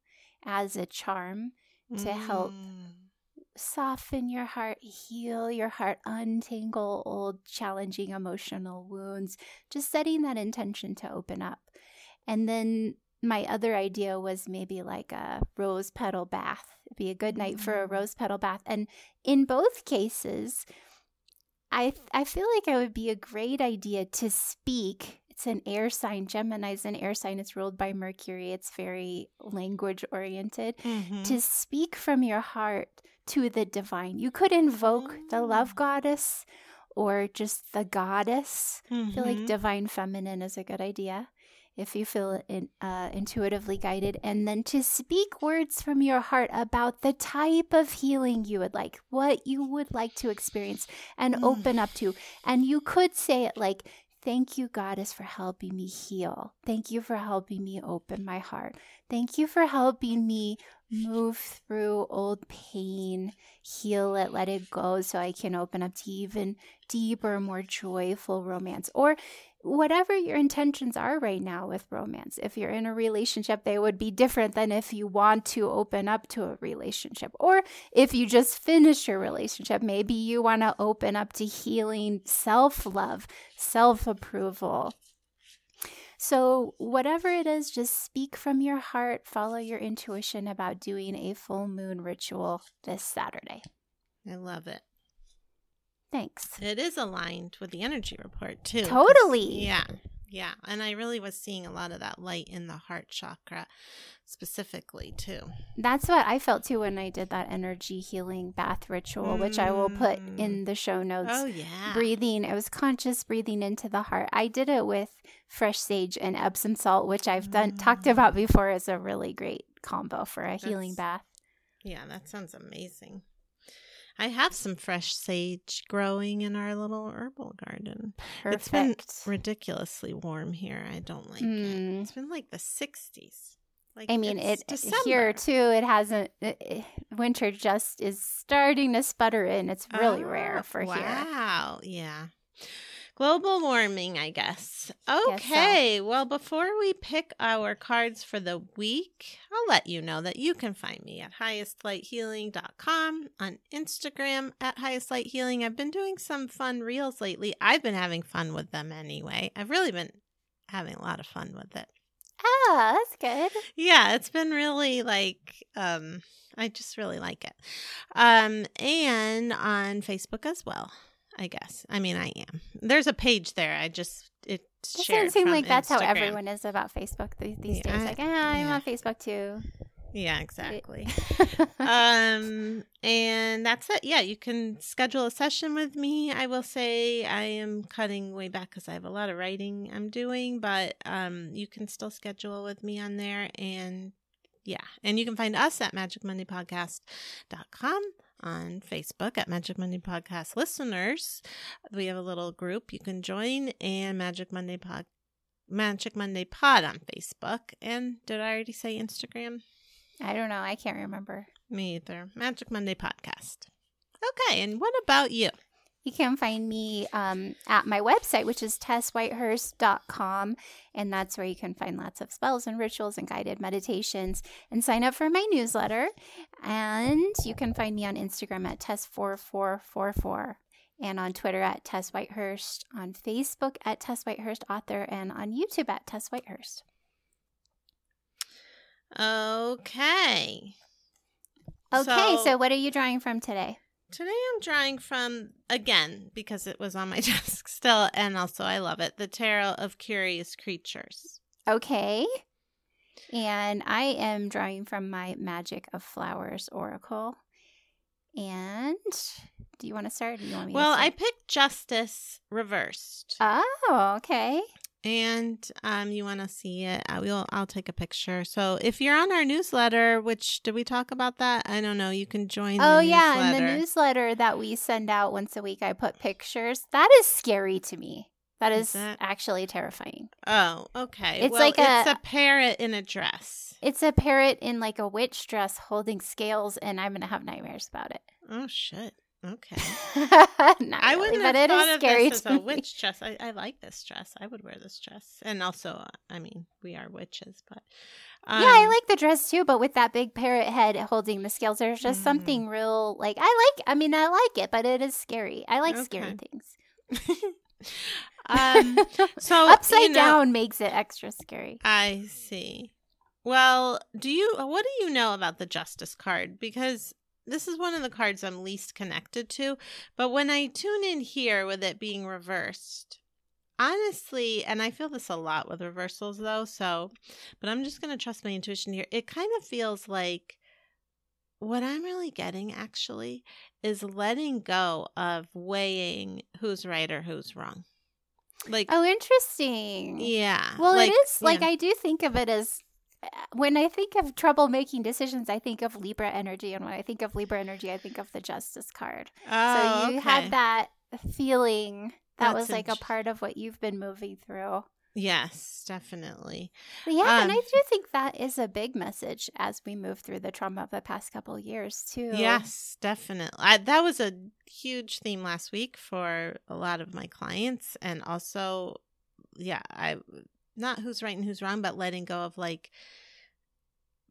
as a charm to help Mm. soften your heart, heal your heart, untangle old challenging emotional wounds, just setting that intention to open up. And then my other idea was maybe like a rose petal bath. It'd be a good night for a Mm. rose petal bath. And in both cases, I I feel like it would be a great idea to speak. It's an air sign. Gemini is an air sign. It's ruled by Mercury. It's very language oriented Mhm. to speak from your heart to the divine. You could invoke the love Mm. goddess or just the goddess. I feel like Mhm. divine feminine is a good idea if you feel in, uh, intuitively guided. And then to speak words from your heart about the type of healing you would like, what you would like to experience and Mm. open up to. And you could say it like, Thank you, Goddess, for helping me heal. Thank you for helping me open my heart. Thank you for helping me move through old pain, heal it, let it go so I can open up to even deeper, more joyful romance. Or whatever your intentions are right now with romance. If you're in a relationship, they would be different than if you want to open up to a relationship. Or if you just finished your relationship, maybe you want to open up to healing self love, self approval. So, whatever it is, just speak from your heart, follow your intuition about doing a full moon ritual this Saturday. I love it. Thanks. It is aligned with the energy report too. Totally. Yeah. Yeah. And I really was seeing a lot of that light in the heart chakra specifically too. That's what I felt too when I did that energy healing bath ritual, which I will put Mm. in the show notes. Oh yeah. Breathing, it was conscious breathing into the heart. I did it with fresh sage and Epsom salt, which I've done talked Mm. about before as a really great combo for a healing bath. Yeah, that sounds amazing. I have some fresh sage growing in our little herbal garden. Perfect. It's been ridiculously warm here. I don't like it. Mm. It's been like the 60s. Like I mean, it's it December. here too. It hasn't. It, it- winter just is starting to sputter in. It's really Ah, rare for here. Wow. Yeah. Global warming, I guess. so. Okay. Well, before we pick our cards for the week, I'll let you know that you can find me at highestlighthealing.com on Instagram at highestlighthealing. I've been doing some fun reels lately. I've been having fun with them anyway. I've really been having a lot of fun with it. Ah, that's good. Yeah, it's been really like um I just really like it. Um and on Facebook as well, I guess. I mean, I am. There's a page there. I just it It doesn't seem like that's how everyone is about Facebook these, these Yeah, days. Like, ah, I'm on Facebook too. Yeah, exactly. um and that's it yeah you can schedule a session with me i will say i am cutting way back because i have a lot of writing i'm doing but um you can still schedule with me on there and yeah and you can find us at magicmondaypodcast.com on Facebook at Magic Monday Podcast listeners. We have a little group you can join and Magic Monday Pod Magic Monday Pod on Facebook. And did I already say Instagram? I don't know. I can't remember. Me either. Magic Monday Podcast. Okay, and what about you? You can find me um, at my website, which is tesswhitehurst.com. And that's where you can find lots of spells and rituals and guided meditations and sign up for my newsletter. And you can find me on Instagram at tess4444 and on Twitter at Tess Whitehurst, on Facebook at Tess Whitehurst Author, and on YouTube at Tess Whitehurst. Okay. Okay, So- so what are you drawing from today? Today I'm drawing from, again, because it was on my desk still, and also I love it, the Tarot of Curious Creatures. Okay. And I am drawing from my Magic of Flowers Oracle. And do you want to start? Do you want me Well, I picked Justice reversed. Oh, okay. And um, you want to see it, I will. I'll take a picture. So if you're on our newsletter, which did we talk about that? I don't know. You can join. Oh, yeah. In the newsletter that we send out once a week, I put pictures. That is scary to me. That Is is that- actually terrifying. Oh, okay. It's well, like it's a- a parrot in a dress. It's a parrot in like a witch dress holding scales, and I'm going to have nightmares about it. Oh shit. Okay. I wouldn't but have it is thought of scary this as a witch dress. I, I like this dress. I would wear this dress, and also, uh, I mean, we are witches, but um, yeah, I like the dress too, but with that big parrot head holding the scales, there's just Mhm. something real like I like. I mean, I like it, but it is scary. I like scary things. um. So Upside you know- down makes it extra scary. I see. Well, do you? What do you know about the Justice card? Because this is one of the cards I'm least connected to. But when I tune in here with it being reversed, honestly, and I feel this a lot with reversals though, so, but I'm just going to trust my intuition here. It kind of feels like what I'm really getting actually is letting go of weighing who's right or who's wrong. Like, Oh, interesting. yeah. Well, like, it is like. I do think of it as when I think of trouble making decisions, I think of Libra energy, and when I think of Libra energy, I think of the Justice card. Oh, so you okay. had that feeling that That's was like a part of what you've been moving through. Yes, definitely. But yeah, and Um, I do think that is a big message as we move through the trauma of the past couple of years too. Yes, definitely. I, that was a huge theme last week for a lot of my clients, and also, yeah, I not who's right and who's wrong, but letting go of like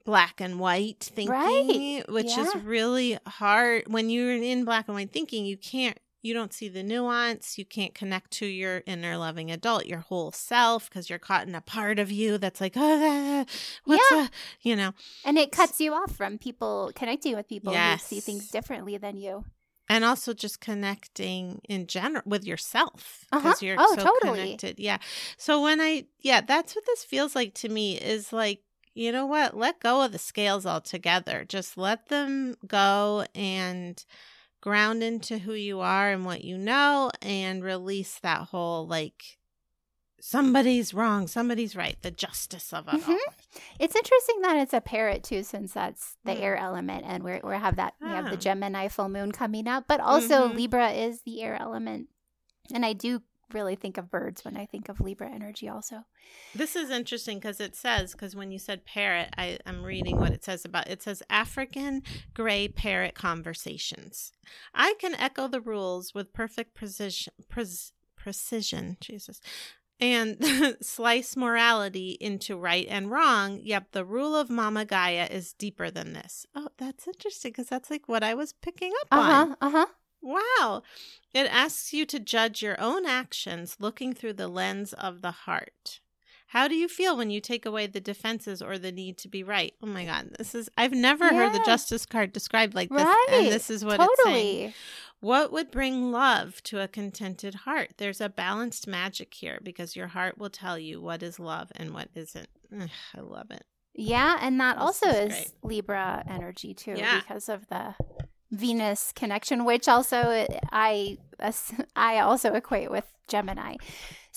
black and white thinking, Right, which yeah. is really hard when you're in black and white thinking. You can't. You don't see the nuance. You can't connect to your inner loving adult, your whole self, because you're caught in a part of you that's like, oh, what's Yeah. a, you know, And it cuts you off from people connecting with people who see things differently than you. And also just connecting in general with yourself Uh-huh. you're Oh, so totally. connected yeah so when i yeah that's what this feels like to me is like you know what let go of the scales altogether just let them go and ground into who you are and what you know and release that whole like somebody's wrong somebody's right the justice of it all Mhm. It's interesting that it's a parrot too, since that's the Mm. air element, and we're we have that we have the Ah. Gemini full moon coming up, but also Mhm. Libra is the air element, and I do really think of birds when I think of Libra energy. Also, This is interesting because it says because when you said parrot, I am reading what it says about it says African gray parrot conversations. I can echo the rules with perfect precision, pres, precision, Jesus, and slice morality into right and wrong. Yep, the rule of Mama Gaia is deeper than this. Oh, that's interesting because that's like what I was picking up uh on. huh, uh huh. Wow. It asks you to judge your own actions looking through the lens of the heart. How do you feel when you take away the defenses or the need to be right? Oh my God, this is, I've never heard the justice card described like this. Right. And this is what it's saying. What would bring love to a contented heart? There's a balanced magic here because your heart will tell you what is love and what isn't. Ugh, I love it. Yeah, and that This also is is. Libra energy too, Yeah. because of the Venus connection, which also I I also equate with Gemini.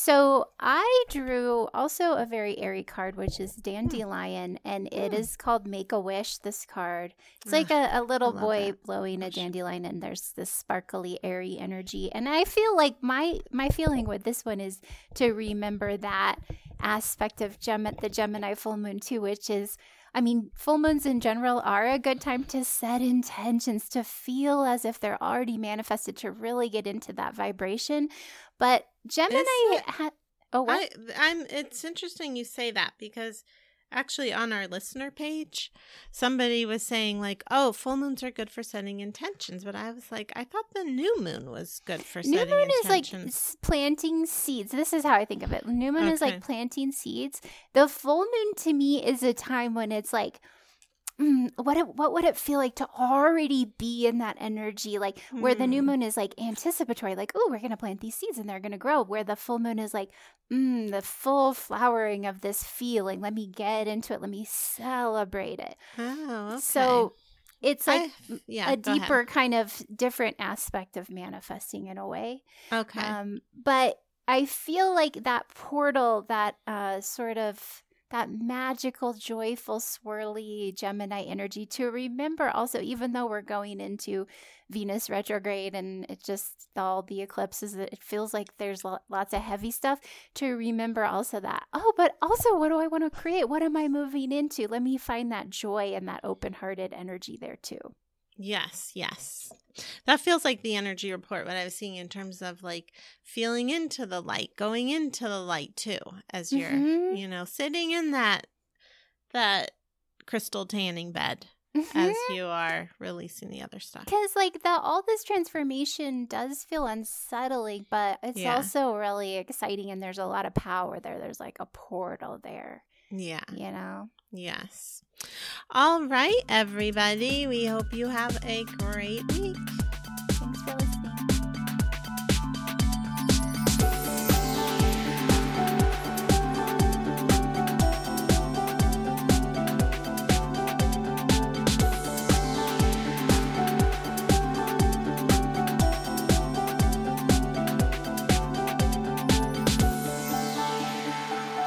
So I drew also a very airy card, which is Dandelion, and it Hmm. called Make a Wish. This card. It's like a, a little boy that. blowing a dandelion, and there's this sparkly, airy energy. And I feel like my my feeling with this one is to remember that aspect of Gem at the Gemini full moon too, which is I mean, full moons in general are a good time to set intentions, to feel as if they're already manifested, to really get into that vibration. But Gemini, ha- oh, what? I, I'm. It's interesting you say that because actually on our listener page, somebody was saying like, "Oh, full moons are good for setting intentions," but I was like, I thought the new moon was good for setting intentions. New setting moon is like planting seeds. This is how I think of it. New moon is like planting seeds. The full moon to me is a time when it's like, mm, what it, what would it feel like to already be in that energy? Like where the new Hmm. moon is like anticipatory, like oh, we're gonna plant these seeds and they're gonna grow. Where the full moon is like, mm, the full flowering of this feeling. Let me get into it. Let me celebrate it. oh, okay. So it's like I- yeah, a go ahead. deeper kind of different aspect of manifesting in a way. Okay. Um, but I feel like that portal, that uh, sort of that magical, joyful, swirly Gemini energy to remember also, even though we're going into Venus retrograde and it just all the eclipses, it feels like there's lots of heavy stuff to remember also that, oh, but also what do I want to create? What am I moving into? Let me find that joy and that open hearted energy there too. Yes, yes. That feels like the energy report, what I was seeing in terms of like feeling into the light, going into the light too, as you're, Mhm. you know, sitting in that that crystal tanning bed as Mm-hmm. you are releasing the other stuff. Because like the all this transformation does feel unsettling, but it's Yeah. also really exciting, and there's a lot of power there. There's like a portal there, Yeah. you know. Yes. All right, everybody. We hope you have a great week.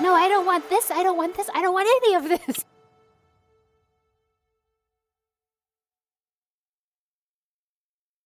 No, I don't want this. I don't want this. I don't want any of this.